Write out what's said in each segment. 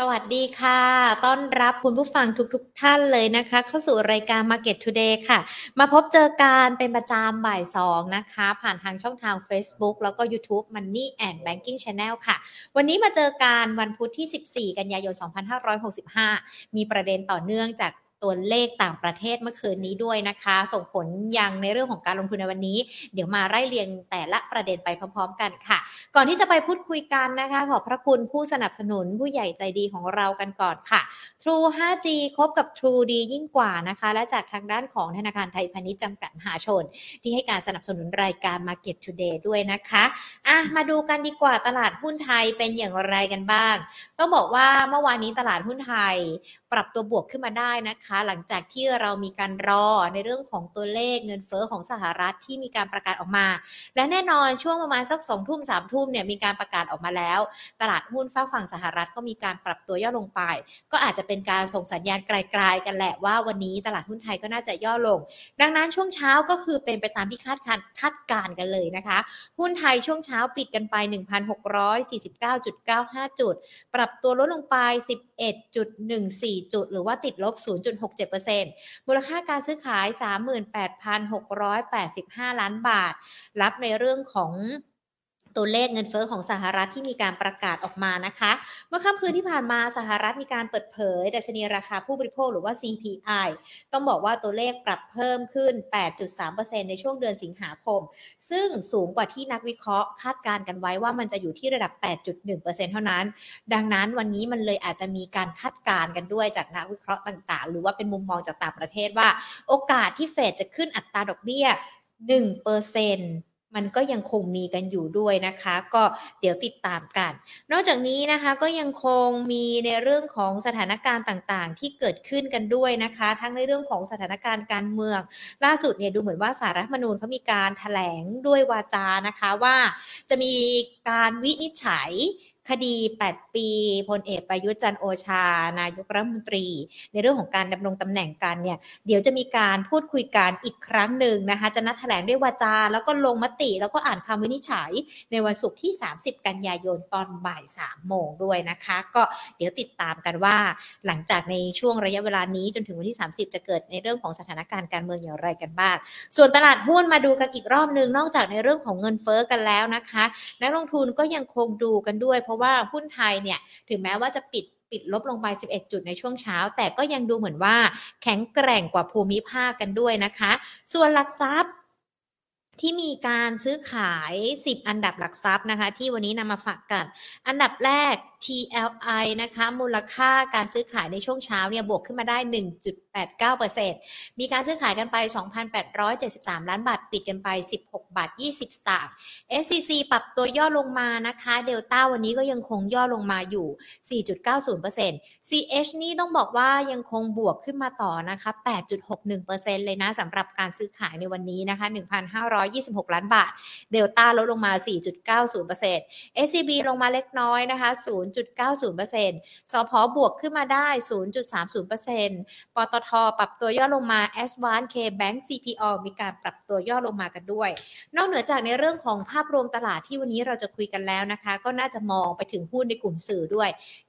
สวัสดีค่ะ ต้อนรับคุณผู้ฟังทุกๆทท่านเลยนะคะ เข้าสู่รายการ Market Today ค่ะ มาพบเจอการเป็นประจำบ่ายสองนะคะ ผ่านทางช่องทาง Facebook แล้วก็ YouTube Money and Banking Channel ค่ะ วันนี้มาเจอการวันพุธที่ 14 กันยายน 2565 มีประเด็นต่อเนื่องจาก ตัวเลขต่างประเทศเมื่อคืนนี้ด้วยนะคะ ส่งผลยังในเรื่องของการลงทุนในวันนี้ เดี๋ยวมาไล่เรียงแต่ละประเด็นไปพร้อม ๆ กันค่ะ ก่อนที่จะไปพูดคุยกันนะคะ ขอบพระคุณผู้สนับสนุนผู้ใหญ่ใจดีของเรากันก่อนค่ะ True 5G คบกับ True ดียิ่งกว่านะคะ และจากทางด้านของธนาคารไทยพาณิชย์จำกัดมหาชน ที่ให้การสนับสนุนรายการ Market Today ด้วยนะคะอะมาดูกันดีกว่าตลาดหุ้นไทยเป็นอย่างไรกันบ้าง ต้องบอกว่าเมื่อวานนี้ตลาดหุ้นไทย ปรับตัวบวกขึ้นมาได้นะคะหลังจากที่เรามีการรอในเรื่องของตัวเลขเงินเฟอ้อของสหรัฐที่มีการประกาศออกมา และแน่นอนช่วงประมาณสักสองทุ่มสามทุ่มเนี่ยมีการประกาศออกมาแล้ว ตลาดหุ้นฝ้าฝั่งสหรัฐก็มีการปรับตัวย่อลงไป ก็อาจจะเป็นการส่งสัญญาณไกลๆกันแหละว่าวันนี้ตลาดหุ้นไทยก็น่าจะย่อลง ดังนั้นช่วงเช้าก็คือเป็นไปตามที่คาดการคาดการกันเลยนะคะ หุ้นไทยช่วงเช้าปิดกันไป 1,649.95 จุด ปรับตัวลดลงไป 11.14 จุด หรือว่าติดลบ0.67%มูลค่าการซื้อขาย 38,685 ล้านบาท รับในเรื่องของ ตัวเลขเงินเฟอ้อของสหรัฐที่มีการประกาศออกมานะคะ เมื่อค่ำคืนที่ผ่านมาสหรัฐมีการเปิดเผยดัชนีราคาผู้บริโภคหรือว่า CPI ต้องบอกว่าตัวเลขปรับเพิ่มขึ้น 8.3%ในช่วงเดือนสิงหาคม ซึ่งสูงกว่าที่นักวิเคราะห์คาดการณ์กันไว้ว่ามันจะอยู่ที่ระดับ 8.1%เท่านั้น ดังนั้นวันนี้มันเลยอาจจะมีการคาดการณ์กันด้วยจากนักวิเคราะห์ต่างๆ หรือว่าเป็นมุมมองจากต่างประเทศว่า โอกาสที่เฟดจะขึ้นอัตราดอกเบี้ย1% มันก็ยังคงมีกันอยู่ด้วยนะคะ ก็เดี๋ยวติดตามกัน นอกจากนี้นะคะก็ยังคงมีในเรื่องของสถานการณ์ต่างๆ ที่เกิดขึ้นกันด้วยนะคะ ทั้งในเรื่องของสถานการณ์การเมือง ล่าสุดเนี่ยดูเหมือนว่าสารรัฐมนูญเขามีการถแถลงด้วยวาจานะคะว่าจะมีการวินิจฉัย คดี 8 ปีพลเอกประยุทธ์จันโอชา นายกรัฐมนตรี ในเรื่องของการดำรงตำแหน่งกันเนี่ยเดี๋ยวจะมีการพูดคุยกันอีกครั้งหนึ่งนะคะ จะนัดแถลงด้วยวาจา แล้วก็ลงมติแล้วก็อ่านคำวินิจฉัย ในวันศุกร์ที่ 30 กันยายนตอนบ่าย3โมงด้วยนะคะ ก็เดี๋ยวติดตามกันว่า หลังจากในช่วงระยะเวลานี้จนถึงวันที่ 30 จะเกิดในเรื่องของสถานการณ์การเมืองอย่างไรกันบ้างส่วนตลาดหุ้นมาดูกันอีกรอบหนึ่งนอกจากในเรื่องของเงินเฟ้อกันแล้วนะคะ นักลงทุนก็ยังคงดูกันด้วยเพราะว่าหุ้นไทยเนี่ยถึงแม้ว่าจะปิดปิดลบลงไป 11 จุดในช่วงเช้า แต่ก็ยังดูเหมือนว่าแข็งแกร่งกว่าภูมิภาคกันด้วยนะคะ ส่วนหลักทรัพย์ที่มีการซื้อขาย 10 อันดับหลักทรัพย์นะคะ ที่วันนี้นำมาฝากกัน อันดับแรก TLI นะคะ มูลค่าการซื้อขายในช่วงเช้าเนี่ยบวกขึ้นมาได้ 1.89%มีการซื้อขายกันไป 2,873 ล้านบาท ปิดกันไป 16 บาท 20 สตางค์ SCC ปรับตัวย่อลงมานะคะเดลต้าวันนี้ก็ยังคงย่อลงมาอยู่ 4.90% CH นี่ต้องบอกว่ายังคงบวกขึ้นมาต่อนะคะ 8.61%เลยนะสำหรับการซื้อขายในวันนี้นะคะ 1,526 ล้านบาท เดลต้าลดลงมา 4.90% SCB ลงมาเล็กน้อยนะคะ0 0.90%สพบวกขึ้นมาได้ 0.30%ปตทปรับตัวย่อลงมา s อ K Bank CPO มีการปรับตัวย่อลงมากันด้วย นอกเหนือจากในเรื่องของภาพรวมตลาดที่วันนี้เราจะคุยกันแล้วนะคะ ก็น่าจะมองไปถึงหุ้นในกลุ่มสื่อด้วย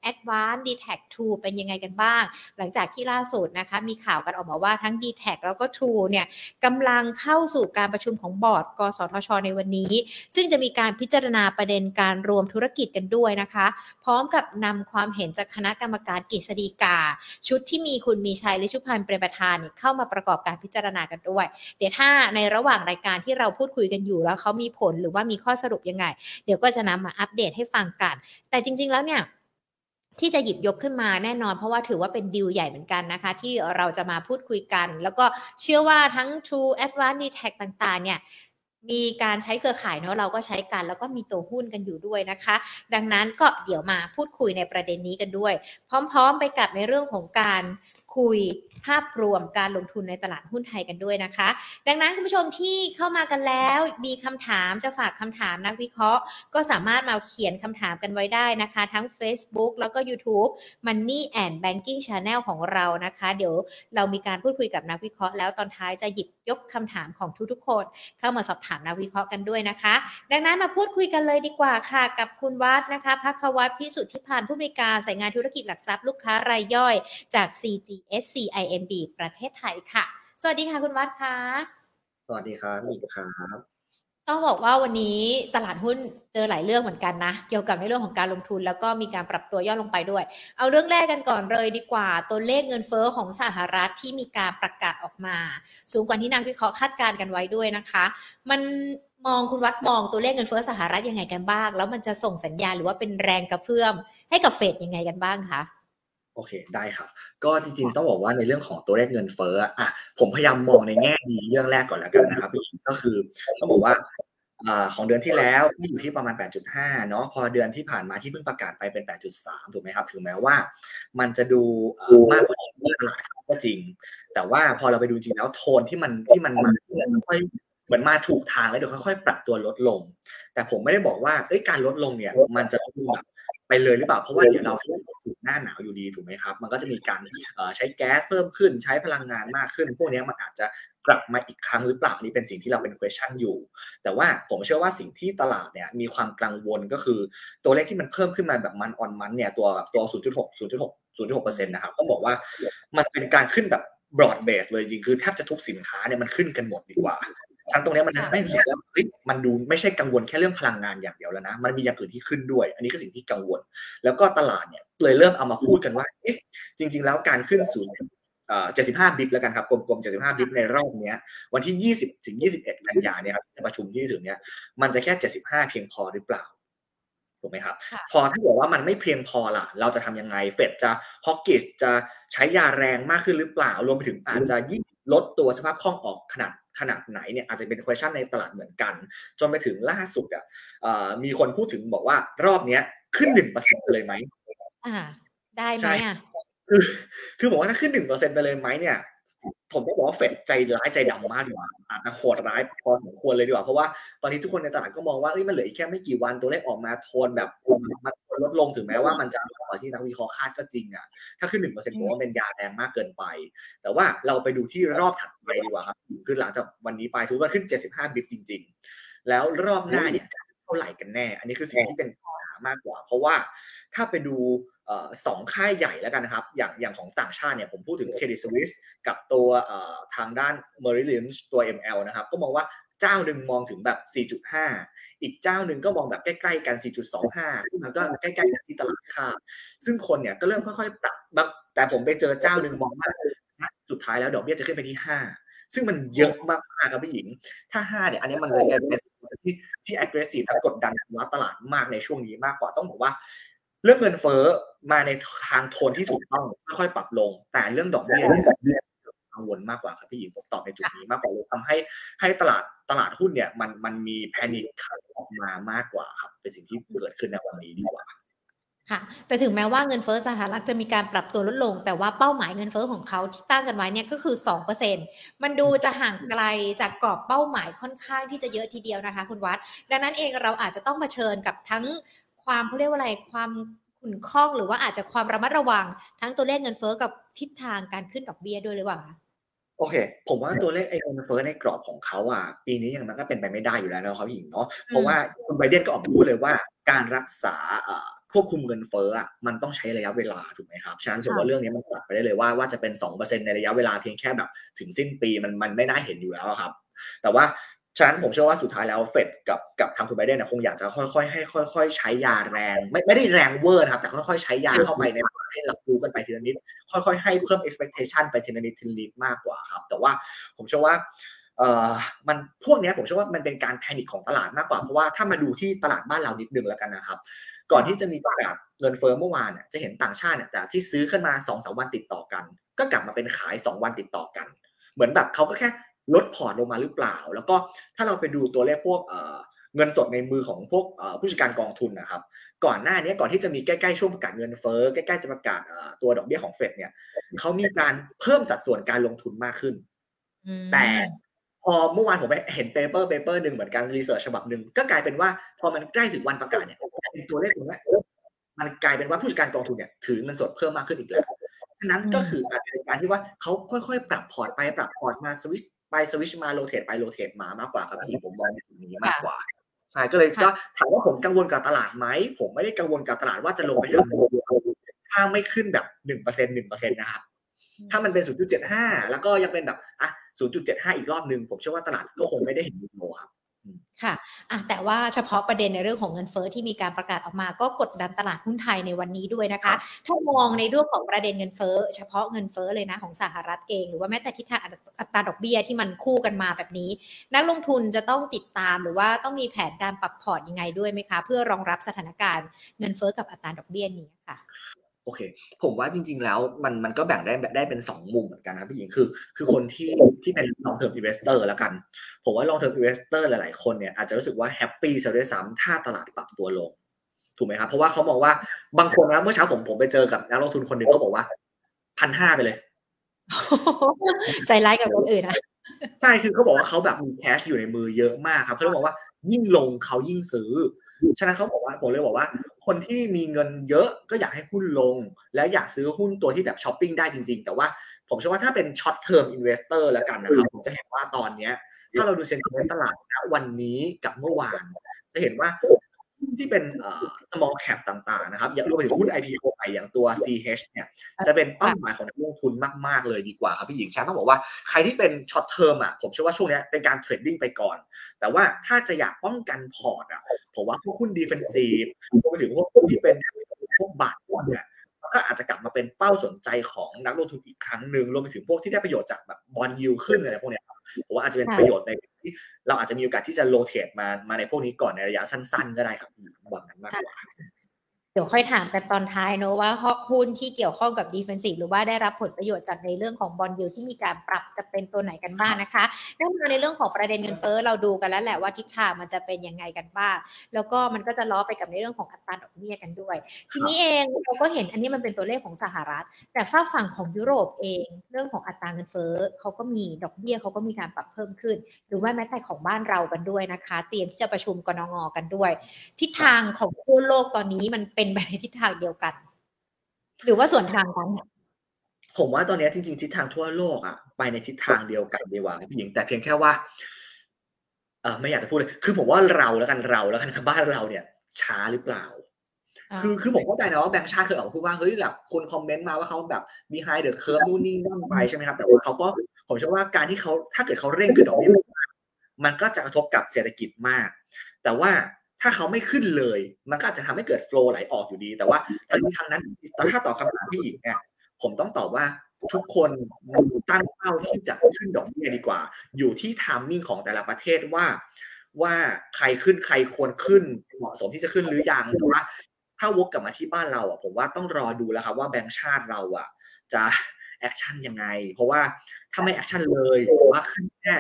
a d v a n c e d t a c 2เป็นยังไงกันบ้าง หลังจากที่ล่าสุดนะคะ มีข่าวกันออกมาว่าทั้ง d t แทแล้วก็ True เนี่ยกำลังเข้าสู่การประชุมของบอร์ด กสทช ในวันนี้ ซึ่งจะมีการพิจารณาประเด็นการรวมธุรกิจกันด้วยนะคะร้อมกับนำความเห็นจากคณะกรรมการกฤษฎีกา ชุดที่มีคุณมีชัยและชุพันธ์เป็นประธานเข้ามาประกอบการพิจารณากันด้วย เดี๋ยวถ้าในระหว่างรายการที่เราพูดคุยกันอยู่แล้วเขามีผลหรือว่ามีข้อสรุปยังไง เดี๋ยวก็จะนำมาอัปเดตให้ฟังกัน แต่จริง ๆ แล้วเนี่ยที่จะหยิบยกขึ้นมาแน่นอน เพราะว่าถือว่าเป็นดีลใหญ่เหมือนกันนะคะ ที่เราจะมาพูดคุยกัน แล้วก็เชื่อว่าทั้ง True Advanced d t a c ต่างๆ เนี่ย มีการใช้เครือข่ายเนาะเราก็ใช้กัน แล้วก็มีตัวหุ้นกันอยู่ด้วยนะคะ ดังนั้นก็เดี๋ยวมาพูดคุยในประเด็นนี้กันด้วย พร้อม ๆ ไปกับในเรื่องของการ คุยภาพรวมการลงทุนในตลาดหุ้นไทยกันด้วยนะคะ ดังนั้นคุณผู้ชมที่เข้ามากันแล้วมีคำถามจะฝากคำถามนักวิเคราะห์ ก็สามารถมาเขียนคำถามกันไว้ได้นะคะ ทั้ง Facebook แล้วก็ YouTube Money and Banking Channel ของเรานะคะ เดี๋ยวเรามีการพูดคุยกับนักวิเคราะห์แล้วตอนท้ายจะหยิบยกคำถามของทุกๆคน เข้ามาสอบถามนักวิเคราะห์กันด้วยนะคะ ดังนั้นมาพูดคุยกันเลยดีกว่าค่ะ กับคุณวัดนะคะพักวัฒน์พิสุทธิพันธ์ผู้อำนวยการสายงานธุรกิจหลักทรัพย์ลูกค้ารายย่อยจาก CGSCIMB ประเทศไทยค่ะ สวัสดีค่ะคุณวัดค่ะ สวัสดีครับอีกครับต้องบอกว่าวันนี้ตลาดหุ้นเจอหลายเรื่องเหมือนกันนะ เกี่ยวกับในเรื่องของการลงทุนแล้วก็มีการปรับตัวย่อลงไปด้วย เอาเรื่องแรกกันก่อนเลยดีกว่า ตัวเลขเงินเฟอ้อของสหรัฐที่มีการประกาศออกมา สูงกว่าที่นักวิเคราะห์คาดการณ์กันไว้ด้วยนะคะ มันมองคุณวัดมองตัวเลขเงินเฟอ้อสหรัฐยังไงกันบ้าง แล้วมันจะส่งสัญญาณหรือว่าเป็นแรงกระเพื่อมให้กับเฟดยังไงกันบ้างคะ โอเคได้ครับ ก็จริงๆต้องบอกว่าในเรื่องของตัวเลขเงินเฟ้ออะผมพยายามมองในแง่ดีเรื่องแรกก่อนแล้วกันนะครับก็คือต้องบอกว่าของเดือนที่แล้วที่อยู่ที่ประมาณ 8.5 เนาะพอเดือนที่ผ่านมาที่เพิ่งประกาศไปเป็น 8.3 ถูกไหมครับ ถึงแม้ว่า มันจะดูมากกว่าที่ตลาดก็จริง แต่ว่าพอเราไปดูจริงแล้วโทนที่มันที่มันมาค่อยเหมือนมาถูกทางแล้วเดี๋ยวค่อยๆ ปรับตัวลดลง แต่ผมไม่ได้บอกว่าเอ้ยการลดลงเนี่ย มันจะดูแบบ ไปเลยหรือเปล่าเพราะว่าเดี๋ยวเราถูกหน้าหนาวอยู่ดีถูกไหมครับ มันก็จะมีการใช้แก๊สเพิ่มขึ้นใช้พลังงานมากขึ้น พวกนี้มันอาจจะกลับมาอีกครั้งหรือเปล่านี่เป็นสิ่งที่เราเป็น question อยู่ แต่ว่าผมเชื่อว่าสิ่งที่ตลาดเนี่ยมีความกังวลก็คือตัวเลขที่มันเพิ่มขึ้นมาแบบมันออนมันเนี่ยตัวตัว 0.6 0.6 0.6%นะครับต้องบอกว่ามันเป็นการขึ้นแบบ broad base เลยจริงคือแทบจะทุกสินค้าเนี่ยมันขึ้นกันหมดดีกว่า ทั้งตรงนี้มันไม่รู้สึกว่าเฮ้ยมันดูไม่ใช่กังวลแค่เรื่องพลังงานอย่างเดียวแล้วนะ มันมีอย่างอื่นที่ขึ้นด้วย อันนี้คือสิ่งที่กังวล แล้วก็ตลาดเนี่ยเลยเริ่มเอามาพูดกันว่าเอ๊ะจริง ๆ แล้วการขึ้นศูนย์เจ็ดสิบห้าบิตแล้วกันครับกลมๆเจ็ดสิบห้าบิตในรอบนี้วันที่ยี่สิบถึงยี่สิบเอ็ดกันยาเนี่ยครับจะประชุมที่ถึงเนี่ยมันจะแค่เจ็ดสิบห้าเพียงพอหรือเปล่าถูกไหมครับ พอถ้าบอกว่ามันไม่เพียงพอล่ะ เราจะทำยังไง เฟดจะฮอกกิสจะใช้ยาแรงมากขึ้นหรือเปล่า รวมไปถึงอาจจะยิ่งลดตัวสภาพคล่องออกขนาด ขนาดไหนเนี่ยอาจจะเป็น question ในตลาดเหมือนกัน จนไปถึงล่าสุดอะมีคนพูดถึงบอกว่ารอบเนี้ยขึ้นหนึ่งเปอร์เซ็นต์เลยไหมอ่า ได้ไหมอะคือคือบอกว่าถ้าขึ้นหนึ่งเปอร์เซ็นต์ไปเลยไหมเนี่ย ผมก็บอกว่าเฟดใจร้ายใจดำมากดีกว่าอาจจะโหดร้ายพอสมควรเลยดีกว่าเพราะว่าตอนนี้ทุกคนในตลาดก็มองว่ามันเหลืออีกแค่ไม่กี่วันตัวเลขออกมาโทนแบบมันลดลงถึงแม้ว่ามันจะมากกว่าที่นักวิเคราะห์คาดก็จริงอะถ้าขึ้นหนึ่งเปอร์เซ็นต์ผมว่าเป็นยาแรงมากเกินไป แต่ว่าเราไปดูที่รอบถัดไปดีกว่าครับคือหลังจากวันนี้ไปสมมติว่าขึ้น75บิตจริง ๆ แล้วรอบหน้าเนี่ยเท่าไหร่กันแน่ อันนี้คือสิ่งที่เป็นปัญหามากกว่า เพราะว่า ถ้าไปดูสองค่ายใหญ่แล้วกันนะครับ อย่างอย่างของต่างชาติเนี่ยผมพูดถึง Credit Suisse กับตัวทางด้าน Merrill Lynch ตัว ML นะครับ ก็มองว่าเจ้าหนึ่งมองถึงแบบ 4.5 อีกเจ้าหนึ่งก็มองแบบใกล้ๆกัน 4.25ซึ่งมันก็ใกล้ๆกับที่ตลาดคาซึ่งคนเนี่ยก็เริ่มค่อยๆปรับแต่ผมไปเจอเจ้าหนึ่งมองว่าสุดท้ายแล้วดอกเบี้ยจะขึ้นไปที่ 5 ซึ่งมันเยอะมากๆครับพี่หญิง ถ้า 5 เนี่ย อันนี้มันเลยกลายเป็นที่ที่ aggressive และกดดันตลาดมากในช่วงนี้มากกว่าต้องบอกว่า เรื่องเงินเฟ้อมาในทางโทนที่ถูกต้องค่อยๆปรับลง แต่เรื่องดอกเบี้ยกังวลมากกว่าครับพี่หญิงผมตอบในจุดนี้มากกว่าเลยทำให้ให้ตลาดตลาดหุ้นเนี่ย มันมันมีแพนิคออกมามากกว่าครับ เป็นสิ่งที่เกิดขึ้นในวันนี้ดีกว่าค่ะแต่ถึงแม้ว่าเงินเฟ้อสหรัฐจะมีการปรับตัวลดลง แต่ว่าเป้าหมายเงินเฟ้อของเขาที่ตั้งกันไว้เนี่ยก็คือ 2%มันดูจะห่างไกลจากกรอบเป้าหมายค่อนข้างที่จะเยอะทีเดียวนะคะ คุณวัด ดังนั้นเองเราอาจจะต้องเผชิญกับทั้ง ความเขาเรียกว่าอะไรความขุ่นข้องหรือว่าอาจจะความระมัดระวัง ทั้งตัวเลขเงินเฟ้อกับทิศทางการขึ้นดอกเบี้ยด้วยหรือเปล่าโอเค ผมว่าตัวเลขไอ้เงินเฟ้อในกรอบของเขาอะปีนี้ยังมันก็เป็นไปไม่ได้อยู่แล้วนะครับพี่หญิงเนาะเพราะว่าคุณไบเดนก็ออกมาพูดเลยว่าการรักษาควบคุมเงินเฟ้ออะมันต้องใช้ระยะเวลาถูกไหมครับฉะนั้นผมว่าเรื่องนี้มันตัดไปได้เลยว่าว่าจะเป็นสองเปอร์เซ็นในระยะเวลาเพียงแค่แบบถึงสิ้นปีมันมันไม่น่าเห็นอยู่แล้วครับ แต่ว่า ฉะนั้นผมเชื่อว่าสุดท้ายแล้วเฟดกับกับทางคุณไบเดนคงอยากจะค่อยๆให้ค่อย ๆ ใช้ยาแรง ไม่ไม่ได้แรงเวอร์ครับ แต่ค่อยๆใช้ยาเข้าไปในให้รับรู้กันไปทีละนิด ค่อยๆ ให้เพิ่ม expectation ไปทีละนิดทีละนิดมากกว่าครับ แต่ว่าผมเชื่อว่าเอ่อมันพวกนี้ผมเชื่อว่ามันเป็นการแพนิคของตลาดมากกว่า เพราะว่าถ้ามาดูที่ตลาดบ้านเรานิดนึงแล้วกันนะครับ ก่อนที่จะมีประกาศเงินเฟ้อเมื่อวานเนี่ยจะเห็นต่างชาติเนี่ยจากที่ซื้อขึ้นมา2อสวันติดต่อกัน ก็กลับมาเป็นขาย 2 วันติดต่อกัน เหมือนแบบเขาก็แค่ ลดพอร์ตลงมาหรือเปล่า แล้วก็ถ้าเราไปดูตัวเลขพวกเงินสดในมือของพวกผู้จัดการกองทุนนะครับ ก่อนหน้านี้ก่อนที่จะมีใกล้ๆช่วงประกาศเงินเฟ้อใกล้ๆจะประกาศตัวดอกเบี้ยของเฟดเนี่ยเขามีการเพิ่มสัดส่วนการลงทุนมากขึ้น แต่พอเมื่อวานผมไปเห็น paper paper หนึ่งเหมือนกัน research ฉบับหนึ่งก็กลายเป็นว่าพอมันใกล้ถึงวันประกาศเนี่ยเป็นตัวเลขตรงนี้มันกลายเป็นว่าผู้จัดการกองทุนเนี่ยถือเงินสดเพิ่มมากขึ้นอีกแล้วฉะนั้นก็คืออาจจะเป็นการที่ว่าเขาค่อยๆ ปรับพอร์ตไปปรับพอร์ตมาสวิช ไปสวิชมา rotate ไป rotate มามากกว่าครับพี่ผมมองในจุดนี้มากกว่าใช่ก็เลยก็ถามว่าผมกังวลกับตลาดไหมผมไม่ได้กังวลกับตลาดว่าจะลงไปทำถ้าไม่ขึ้นแบบหนึ่งเปอร์เซ็นหนึ่งเปอร์เซ็นต์นะครับถ้ามันเป็น 0.75 แล้วก็ยังเป็นแบบอะ0.75 อีกรอบหนึ่งผมเชื่อว่าตลาดก็คงไม่ได้เห็นโลครับ ค่ะอะแต่ว่าเฉพาะประเด็นในเรื่องของเงินเฟอ้อที่มีการประกาศออกมา ก็กดดันตลาดหุ้นไทยในวันนี้ด้วยนะคะ ถ้ามองในเรื่องของประเด็นเงินเฟอ้อเฉพาะเงินเฟอ้อเลยนะของสหรัฐเอง หรือว่าแม้แต่ทิศทางอัตราดอกเบี้ยที่มันคู่กันมาแบบนี้ นักลงทุนจะต้องติดตามหรือว่าต้องมีแผนการปรับพอร์ตยังไงด้วยไหมคะ เพื่อรองรับสถานการณ์เงินเฟอ้อกับอัตราดอกเบี้ยนี้ค่ะ โอเค ผมว่าจริง ๆ แล้วมันมันก็แบ่งได้ได้เป็นสองมุมเหมือนกันนะพี่หญิงคือ คือคนที่ที่เป็น long term investor แล้วกัน ผมว่า long term investor หลาย ๆ คนเนี่ยอาจจะรู้สึกว่าแฮปปี้ซะด้วยซ้ำถ้าตลาดปรับตัวลง ถูกไหมครับ เพราะว่าเขามองว่าบางคนนะเมื่อเช้าผมผมไปเจอกับนักลงทุนคนหนึ่งเขาบอกว่าพันห้าไปเลย ใจร้ายกับคนอื่นนะใช่คือเขาบอกว่าเขาแบบมี cash อยู่ในมือเยอะมากครับเขาเลยบอกว่ายิ่งลงเขายิ่งซื้อ ฉะนั้นเขาบอกว่าผมเลยบอกว่า คนที่มีเงินเยอะก็อยากให้หุ้นลง และอยากซื้อหุ้นตัวที่แบบช้อปปิ้งได้จริง ๆ แต่ว่าผมเชื่อว่าถ้าเป็น short term investor แล้วกันนะครับผมจะเห็นว่าตอนเนี้ยถ้าเราดู sentiment ตลาดณวันนี้กับเมื่อวาน จะเห็นว่า ที่เป็น small cap ต่างๆนะครับอย่างรวมไปถึงหุ้น IPO ใหม่อย่างตัว CH เนี่ยจะเป็นเป้าหมายของนักลงทุนมากๆเลยดีกว่าครับพี่หญิงช้างต้องบอกว่าใครที่เป็น short term อะผมเชื่อว่าช่วงนี้เป็นการ trading ไปก่อน แต่ว่าถ้าจะอยากป้องกันพอร์ตอะผมว่าพวกหุ้น defensive รวมไปถึงพวกที่เป็นพวกบาทเนี่ยก็อาจจะกลับมาเป็นเป้าสนใจของนักลงทุนอีกครั้งหนึ่งรวมไปถึงพวกที่ได้ประโยชน์จากแบบ bond yield ขึ้นอะไรพวกนี้ ผมว่าอาจจะเป็นประโยชน์ในที่เราอาจจะมีโอกาสที่จะ rotate มามาในพวกนี้ก่อนในระยะสั้น ๆ ก็ได้ครับแบบนั้นมากกว่า เดี๋ยวค่อยถามกันตอนท้ายเนอะว่าหุ้นที่เกี่ยวข้องกับ defensive หรือว่าได้รับผลประโยชน์จากในเรื่องของ bond yield ที่มีการปรับจะเป็นตัวไหนกันบ้างนะคะแน่นอนในเรื่องของประเด็นเงินเฟ้อเราดูกันแล้วแหละว่าทิศทางมันจะเป็นยังไงกันบ้าง แล้วก็มันก็จะล้อไปกับในเรื่องของอัตราดอกเบี้ยกันด้วย ทีนี้เองเราก็เห็นอันนี้มันเป็นตัวเลขของสหรัฐ แต่ฟากฝั่งของยุโรปเอง เรื่องของอัตราเงินเฟ้อเขาก็มีดอกเบี้ยเขาก็มีการปรับเพิ่มขึ้น หรือว่าแม้แต่ของบ้านเรากันด้วยนะคะ เตรียมที่จะประชุมกนงกันด้วย ทิศทางของทั่วโลกตอนนี้มันเป็นไปในทิศทางเดียวกัน หรือว่าส่วนทางกันผมว่าตอนนี้จริงๆทิศทางทั่วโลกอะไปในทิศทางเดียวกันดีกว่าพี่หญิงแต่เพียงแค่ว่า เออไม่อยากจะพูดเลยคือผมว่าเราแล้วกันเราแล้วกันบ้านเราเนี่ย ช้าหรือเปล่า คือคือผมเข้าใจนะว่าแบงค์ชาติเคยออกมาพูดว่าเฮ้ยแบบคนคอมเมนต์มาว่าเขาแบบมี behind the curve นู่นนี่นั่นไปใช่ไหมครับแต่ว่าเขาก็ผมเชื่อว่าการที่เขาถ้าเกิดเขาเร่งขึ้นดอกเบี้ยมันก็จะกระทบกับเศรษฐกิจมาก แต่ว่า ถ้าเขาไม่ขึ้นเลย มันก็อาจจะทำให้เกิด flow ไหลออกอยู่ดี แต่ว่าทางนี้ทางนั้นถ้าตอบคำถามพี่หญิงเนี่ยผมต้องตอบว่าทุกคนตั้งเป้าที่จะขึ้นดอกเบี้ยดีกว่า อยู่ที่ timing ของแต่ละประเทศว่า ว่าใครขึ้นใครควรขึ้นเหมาะสมที่จะขึ้นหรือยังแต่ว่า ถ้าวกกลับมาที่บ้านเราอะผมว่าต้องรอดูแล้วครับว่าแบงก์ชาติเราอะ จะ action ยังไง เพราะว่า ถ้าไม่ action เลยว่าขึ้นแค่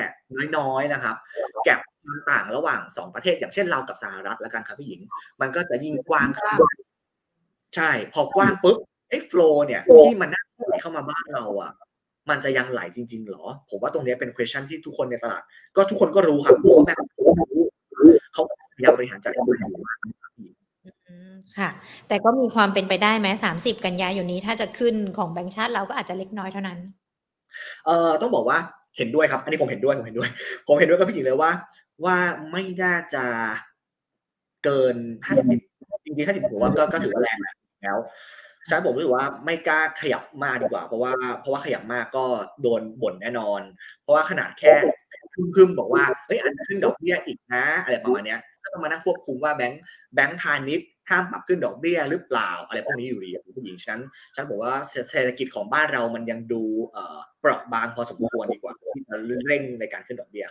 น้อยๆนะครับ gap ต่างระหว่างสองประเทศ อย่างเช่นเรากับสหรัฐแล้วกันครับพี่หญิง มันก็จะยิ่งกว้างขึ้นใช่ พอกว้างปุ๊บไอ้ flow เนี่ยที่มันน่าไหลเข้ามาบ้านเราอะ มันจะยังไหลจริง ๆ หรอ ผมว่าตรงนี้เป็น question ที่ทุกคนในตลาด ก็ทุกคนก็รู้ครับรู้แม่เขาพยายามบริหารจัดการอยู่มากค่ะ แต่ก็มีความเป็นไปได้ไหมสามสิบกันยายนนี้ถ้าจะขึ้นของแบงก์ชาติเราก็อาจจะเล็กน้อยเท่านั้น เอ่อต้องบอกว่าเห็นด้วยครับ อันนี้ผมเห็นด้วยผมเห็นด้วย ผมเห็นด้วยกับพี่หญิงเลยว่า ว่าไม่น่าจะเกินห้าสิบจริงๆห้าสิบผมว่าก็ถือว่าแรงแล้วใช่ผมรู้สึกว่าไม่กล้าขยับมากดีกว่า เพราะว่าเพราะว่าขยับมากก็โดนบ่นแน่นอน เพราะว่าขนาดแค่พึ่มๆบอกว่าเฮ้ยอันขึ้นดอกเบี้ยอีกนะ อะไรประมาณเนี้ก็ ต้องมานั่งควบคุมว่าแบงค์แบงค์พาณิชย์ห้ามปรับขึ้นดอกเบี้ยหรือเปล่าอะไรพวกนี้อยู่ดีผู้หญิงฉันฉันบอกว่าเศรษฐกิจของบ้านเรามันยังดูเปราะบางพอสมควรดีกว่าที่จะเร่งในการขึ้นดอกเบี้ย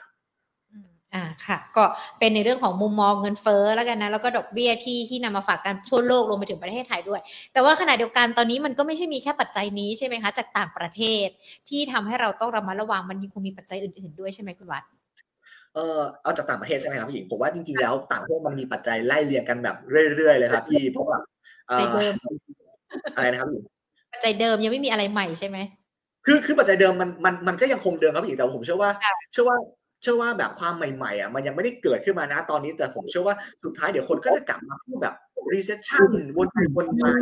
อ่าค่ะ ก็เป็นในเรื่องของมุมมองเงินเฟ้อแล้วกันนะแล้วก็ดอกเบี้ยที่ที่นำมาฝากกันทั่วโลกรวมไปถึงประเทศไทยด้วย แต่ว่าขณะเดียวกันตอนนี้มันก็ไม่ใช่มีแค่ปัจจัยนี้ใช่ไหมคะจากต่างประเทศที่ทำให้เราต้องระมัดระวังมันยังคงมีปัจจัยอื่น ๆด้วยใช่ไหมคุณวัด เออเอาจากต่างประเทศใช่ไหมครับพี่หญิงผมว่าจริงๆแล้วต่างประเทศมันมีปัจจัยไล่เรียงกันแบบเรื่อยๆเลยครับพี่เพราะว่าอะไรนะครับปัจจัยเดิมยังไม่มีอะไรใหม่ใช่ไหมคือคือปัจจัยเดิมมันมันมันก็ยังคงเดิมครับพี่หญิงแต่ผมเชื่อว่าเชื่อว่าเชื่อว่าแบบความใหม่ๆอะมันยังไม่ได้เกิดขึ้นมานะตอนนี้แต่ผมเชื่อว่าสุดท้ายเดี๋ยวคนก็จะกลับมาพูดแบบ recession วนไปวนมา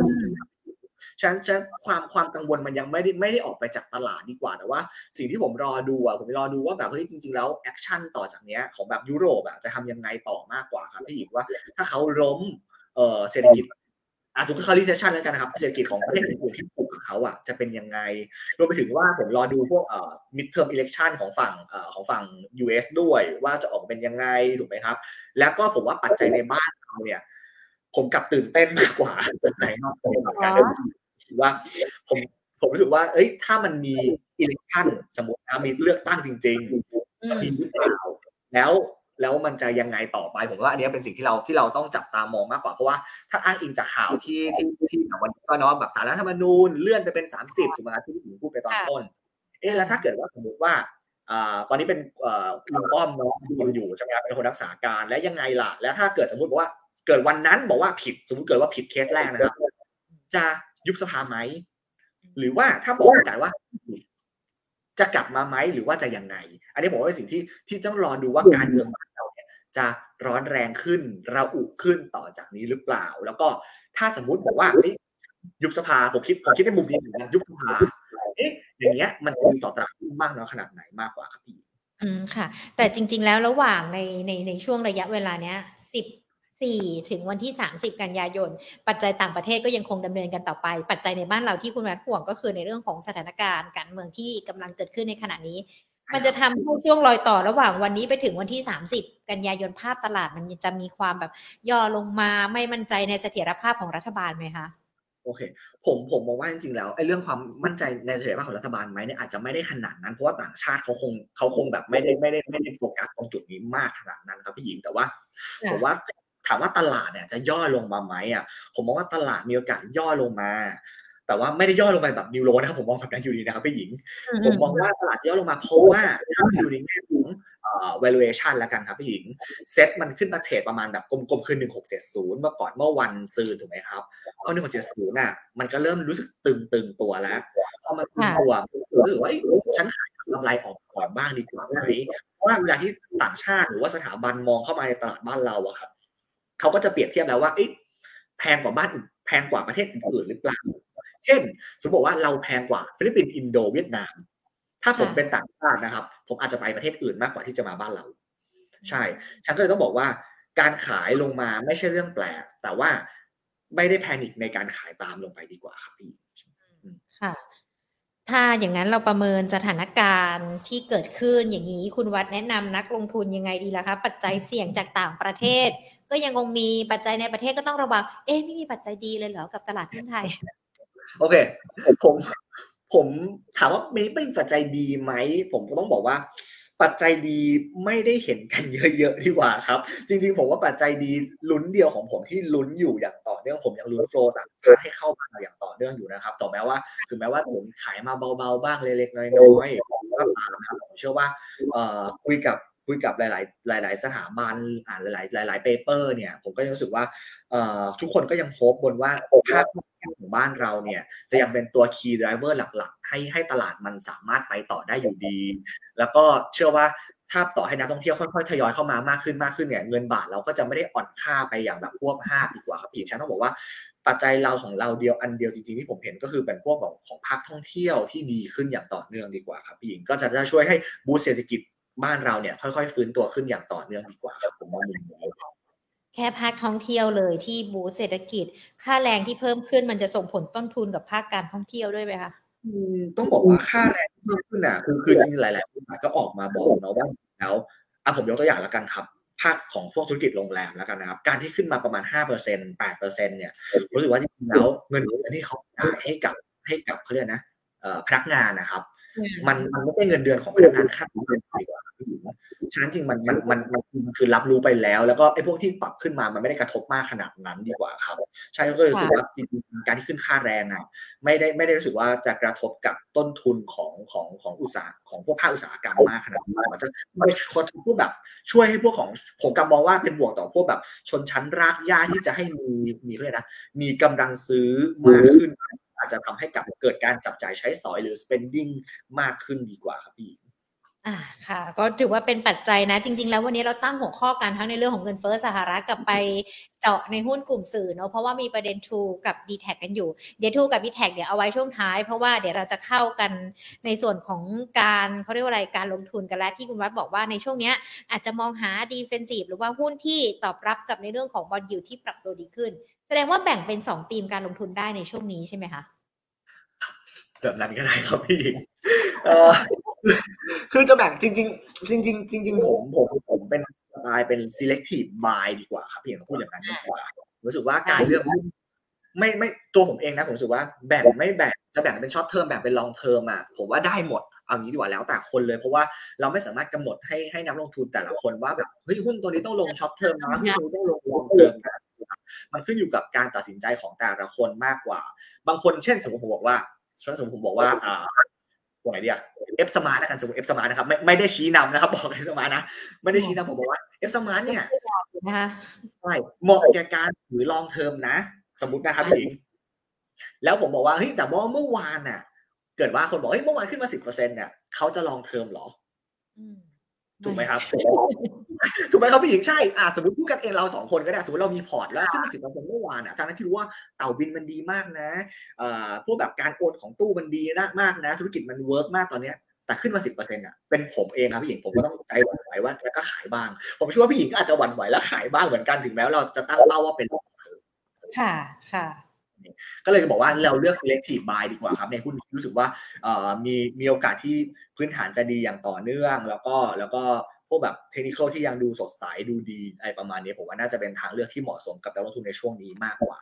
ฉันฉันความความกังวลมันยังไม่ได้ไม่ได้ออกไปจากตลาดดีกว่าแต่ว่า สิ่งที่ผมรอดูอะผมรอดูว่าแบบเฮ้ยจริง ๆ แล้ว action ต่อจากเนี้ยของแบบยุโรปอะจะทำยังไงต่อมากกว่าครับพี่หญิงว่าถ้าเขาล้มเออเศรษฐกิจอาสมมติเขา recession แล้วกันนะครับเศรษฐกิจของประเทศอื่นที่ผูกกับเขาอะจะเป็นยังไงรวมไปถึงว่าผมรอดูพวกเอ่อ midterm election ของฝั่งเอ่อของฝั่ง US ด้วยว่าจะออกเป็นยังไงถูกไหมครับ แล้วก็ผมว่าปัจจัยในบ้านเราเนี่ย ผมกลับตื่นเต้นมากกว่าปัจจัยนอกตัวการ ว่าผมผมรู้สึกว่า เอ้ย ถ้ามันมีอิเล็กชันสมมตินะมีเลือกตั้งจริงๆมีหรือเปล่าแล้วแล้วมันจะยังไงต่อไปผมว่าอันนี้เป็นสิ่งที่เราที่เราต้องจับตามองมากกว่าเพราะว่าถ้าอ้างอิงจากข่าวที่ที่ที่วันนี้ก็เนาะแบบสารรัฐธรรมนูญเลื่อนไปเป็นสามสิบถูกไหมที่พี่ถึงพูดไปตอนต้น เอ๊ะแล้วถ้าเกิดว่าสมมติว่าตอนนี้เป็นลุงป้อมเนาะยังอยู่ใช่ไหมครับเป็นคนรักษาการและยังไงล่ะ แล้วถ้าเกิดสมมติบอกว่าเกิดวันนั้นบอกว่าผิดสมมติเกิดว่าผิดเคสแรกนะครับ จะ ยุบสภาไหม หรือว่าถ้าบอกกันว่า จะกลับมาไหมหรือว่าจะยังไง อันนี้ผมว่าเป็นสิ่งที่ที่ต้องรอดูว่าการเมืองเราเนี่ย จะร้อนแรงขึ้นระอุขึ้นต่อจากนี้หรือเปล่า แล้วก็ถ้าสมมุติบอกว่ายุบสภาผมคิดผมคิดในมุมนี้เหมือนกันยุบสภาเอ๊ะอย่างเงี้ยมันมีต่อตลาดมากน้อยขนาดไหนมากกว่าครับพี่อืมค่ะ แต่จริง ๆ แล้วระหว่างในในในช่วงระยะเวลาเนี้ยสิบ 4 ถึงวันที่ 30 กันยายน ปัจจัยต่างประเทศก็ยังคงดำเนินกันต่อไป ปัจจัยในบ้านเราที่คุณแม่ห่วงก็คือในเรื่องของสถานการณ์การเมืองที่กำลังเกิดขึ้นในขณะนี้ มันจะทำให้ช่วงรอยต่อระหว่างวันนี้ไปถึงวันที่ 30 กันยายนภาพตลาดมันจะมีความแบบย่อลงมาไม่มั่นใจในเสถียรภาพของรัฐบาลไหมคะโอเคผมผมมองว่าจริงๆแล้วไอ้เรื่องความมั่นใจในเสถียรภาพของรัฐบาลไหมเนี่ยอาจจะไม่ได้ขนาดนั้นเพราะว่าต่างชาติเขาคงเขาคงแบบไม่ได้ไม่ได้ไม่ได้โฟกัสตรงจุดนี้มากขนาดนั้นครับพี่หญิงแต่ว่าผมว่า ถามว่าตลาดเนี่ยจะย่อลงมาไหมอะผมมองว่าตลาดมีโอกาสย่อลงมา แต่ว่าไม่ได้ย่อลงไปแบบนิวโรนะครับผมมองแบบนั้นอยู่ดีนะครับพี่หญิง ผมมองว่าตลาดย่อลงมาเพราะว่าถ้าอยู่ในแง่ของ valuation แล้วกันครับพี่หญิง เซ็ตมันขึ้นมาเทรดประมาณแบบกลมๆคือ1670 เมื่อก่อนเมื่อวานซืนถูกไหมครับเอา1670น่ะ มันก็เริ่มรู้สึกตึงๆตัวแล้วพอมันตึงตัวรู้สึกว่าฉันขายกำไรออกก่อนบ้างดีกว่าไหมเพราะว่าเวลาที่ต่างชาติหรือว่าสถาบันมองเข้ามาในตลาดบ้านเราอะครับ เขาก็จะเปรียบเทียบแล้วว่าแพงกว่าบ้านแพงกว่าประเทศอื่นหรือเปล่า เช่น สมมติว่าเราแพงกว่าฟิลิปปินส์อินโดเวียดนาม ถ้าผมเป็นต่างชาตินะครับ ผมอาจจะไปประเทศอื่นมากกว่าที่จะมาบ้านเรา ใช่ ฉันก็เลยต้องบอกว่า การขายลงมาไม่ใช่เรื่องแปลก แต่ว่าไม่ได้แพนิคในการขายตามลงไปดีกว่าครับพี่ค่ะ ถ้าอย่างนั้นเราประเมินสถานการณ์ที่เกิดขึ้นอย่างนี้คุณวัดแนะนำนักลงทุนยังไงดีล่ะคะ ปัจจัยเสี่ยงจากต่างประเทศ ก็ยังคงมีปัจจัยในประเทศก็ต้องระวัง เอ๊ะไม่มีปัจจัยดีเลยเหรอกับตลาดหุ้นไทย โอเค ผมผมถามว่ามีไม่ปัจจัยดีไหม ผมก็ต้องบอกว่า ปัจจัยดีไม่ได้เห็นกันเยอะๆดีกว่าครับ จริงๆ ผมว่าปัจจัยดีลุ้นเดียวของผมที่ลุ้นอยู่อย่างต่อเนื่องผมยังลุ้นโฟล์ต่างชาติให้เข้ามาอย่างต่อเนื่องอยู่นะครับต่อแม้ว่าถึงแม้ว่าผมขายมาเบาๆบ้างเล็กๆน้อยๆก็ตามครับผมเชื่อว่าเอ่อคุยกับ คุยกับหลาย ๆ หลาย ๆ สถาบันอ่านหลาย ๆ หลาย ๆ เปเปอร์เนี่ยผมก็ยังรู้สึกว่าเอ่อทุกคนก็ยังโฮปบนว่าภาคของบ้านเราเนี่ยจะยังเป็นตัว key driver หลัก ๆ ให้ให้ตลาดมันสามารถไปต่อได้อยู่ดี แล้วก็เชื่อว่าถ้าต่อให้นักท่องเที่ยวค่อยๆทยอยเข้ามามากขึ้นมากขึ้นเนี่ยเงินบาทเราก็จะไม่ได้อ่อนค่าไปอย่างแบบพวกห้าดีกว่าครับพี่ฉันต้องบอกว่าปัจจัยเราของเราเดียวอันเดียวจริงๆที่ผมเห็นก็คือเป็นพวกของของภาคท่องเที่ยวที่ดีขึ้นอย่างต่อเนื่องดีกว่าครับพี่หญิงก็จะช่วยให้บูสเศรษฐกิจ บ้านเราเนี่ยค่อยๆฟื้นตัวขึ้นอย่างต่อเนื่องดีกว่าครับผมว่าอย่างนี้แค่ภาคท่องเที่ยวเลยที่บูสเศรษฐกิจ ค่าแรงที่เพิ่มขึ้นมันจะส่งผลต้นทุนกับภาคการท่องเที่ยวด้วยไหมคะต้องบอกว่าค่าแรงที่เพิ่มขึ้นอะคือคือจริงหลายๆบริษัทก็ออกมาบอกเนาะว่าแล้วอะผมยกตัวอย่างแล้วกันครับ ภาคของพวกธุรกิจโรงแรมแล้วกันนะครับ การที่ขึ้นมาประมาณห้าเปอร์เซ็นต์แปดเปอร์เซ็นเนี่ยรู้สึกว่าจริงๆแล้วเงินเดือนที่เขาจ่ายให้กับให้กับเขาเรียกนะพนักงานนะครับ มันมันไม่ใช่เงินเดือนของพนักงานค่าเงินดีกว่า ฉะนั้นจริงมันมันมันมันคือรับรู้ไปแล้ว แล้วก็ไอ้พวกที่ปรับขึ้นมามันไม่ได้กระทบมากขนาดนั้นดีกว่าครับ ใช่ก็รู้สึกว่าจริงๆการที่ขึ้นค่าแรงอะไม่ได้ไม่ได้รู้สึกว่าจะกระทบกับต้นทุนของของของอุตสาหของพวกภาคอุตสาหกรรมมากขนาดนั้นมันจะไม่คนพวกแบบช่วยให้พวกของผมกำมองว่าเป็นบวกต่อพวกแบบชนชั้นรากหญ้าที่จะให้มีมีเรียกนะมีกำลังซื้อมากขึ้นอาจจะทำให้กับเกิดการจับจ่ายใช้สอยหรือ spending มากขึ้นดีกว่าครับพี่ อ่าค่ะ ก็ถือว่าเป็นปัจจัยนะ จริง ๆ แล้ววันนี้เราตั้งหัวข้อกันทั้งในเรื่องของเงินเฟ้อสหรัฐกับไปเจาะในหุ้นกลุ่มสื่อเนาะเพราะว่ามีประเด็นทูกับ d t แทกันอยู่ เดี๋ยวทูกับ d t แทเดี๋ยวเอาไว้ช่วงท้าย เพราะว่าเดี๋ยวเราจะเข้ากันในส่วนของการเขาเรียกว่าอะไรการลงทุนกันแล้วที่คุณวัดบอกว่าในช่วงนี้อาจจะมองหาดีเฟนซีฟหรือว่าหุ้นที่ตอบรับกับในเรื่องของบอลยูที่ปรับตัวดีขึ้น แสดงว่าแบ่งเป็น2ธีมการลงทุนได้ในช่วงนี้ใช่ไหมคะแบบนั้นก็ได้ครับพี่ คือจะแบ่งจริง ๆ จจริง ๆ จริง ๆ ผมผมผมเป็นสไตล์เป็น selective buy ดีกว่าครับพี่อย่างพูดอย่างนั้นดีกว่ารู้สึกว่าการเลือกหุ้นไม่ไม่ตัวผมเองนะผมรู้สึกว่าแบ่งไม่แบ่งจะแบ่งเป็น short term แบ่งเป็น long term อะผมว่าได้หมดเอางี้ดีกว่าแล้วแต่คนเลยเพราะว่าเราไม่สามารถกำหนดให้ให้นักลงทุนแต่ละคนว่าแบบเฮ้ยหุ้นตัวนี้ต้องลง short term นะหุ้นตัวนี้ต้องลง long term นะมันขึ้นอยู่กับการตัดสินใจของแต่ละคนมากกว่า บางคนเช่นสมมติผมบอกว่าเช่นสมมติผมบอกว่าอ่า ตัวไหนเดีย FSMART นะกันสมมติ FSMART นะครับไม่ไม่ได้ชี้นำนะครับ บอก FSMART นะไม่ได้ชี้นำผมบอกว่า FSMART เนี่ยใช่เหมาะแก่การถือ long term นะ สมมตินะครับพี่หญิงแล้วผมบอกว่าเฮ้ยแต่ว่าเมื่อวานน่ะ เกิดว่าคนบอกเฮ้ยเมื่อวานขึ้นมาสิบเปอร์เซ็นต์เนี่ยเขาจะ long term หรอถูกไหมครับ ถูกไหมครับพี่หญิงใช่อ่าสมมติพูดกันเองเราสองคนก็ได้สมมติเรามีพอร์ตแล้วขึ้นมาสิบเปอร์เซ็นต์เมื่อวานอะทางนั้นที่รู้ว่าเต่าบินมันดีมากนะอ่าพวกแบบการโอนของตู้มันดีมากนะ ธุรกิจมัน work มากตอนเนี้ยแต่ขึ้นมาสิบเปอร์เซ็นต์อะเป็นผมเองครับพี่หญิงผมก็ต้องใจหวั่นไหวว่าแล้วก็ขายบ้าง ผมเชื่อว่าพี่หญิงก็อาจจะหวั่นไหวแล้วขายบ้างเหมือนกันถึงแม้เราจะตั้งเป้าว่าเป็นค่ะค่ะก็เลยจะบอกว่าเราเลือก selective buy ดีกว่าครับในหุ้นรู้สึกว่ามีมีโอกาสที่พื้นฐานจะดีอย่างต่อเนื่อง แล้วก็แล้วก็ พวกแบบเทคนิคที่ยังดูสดใสดูดีอะไรประมาณนี้ผมว่าน่าจะเป็นทางเลือกที่เหมาะสมกับนักลงทุนในช่วงนี้มากกว่า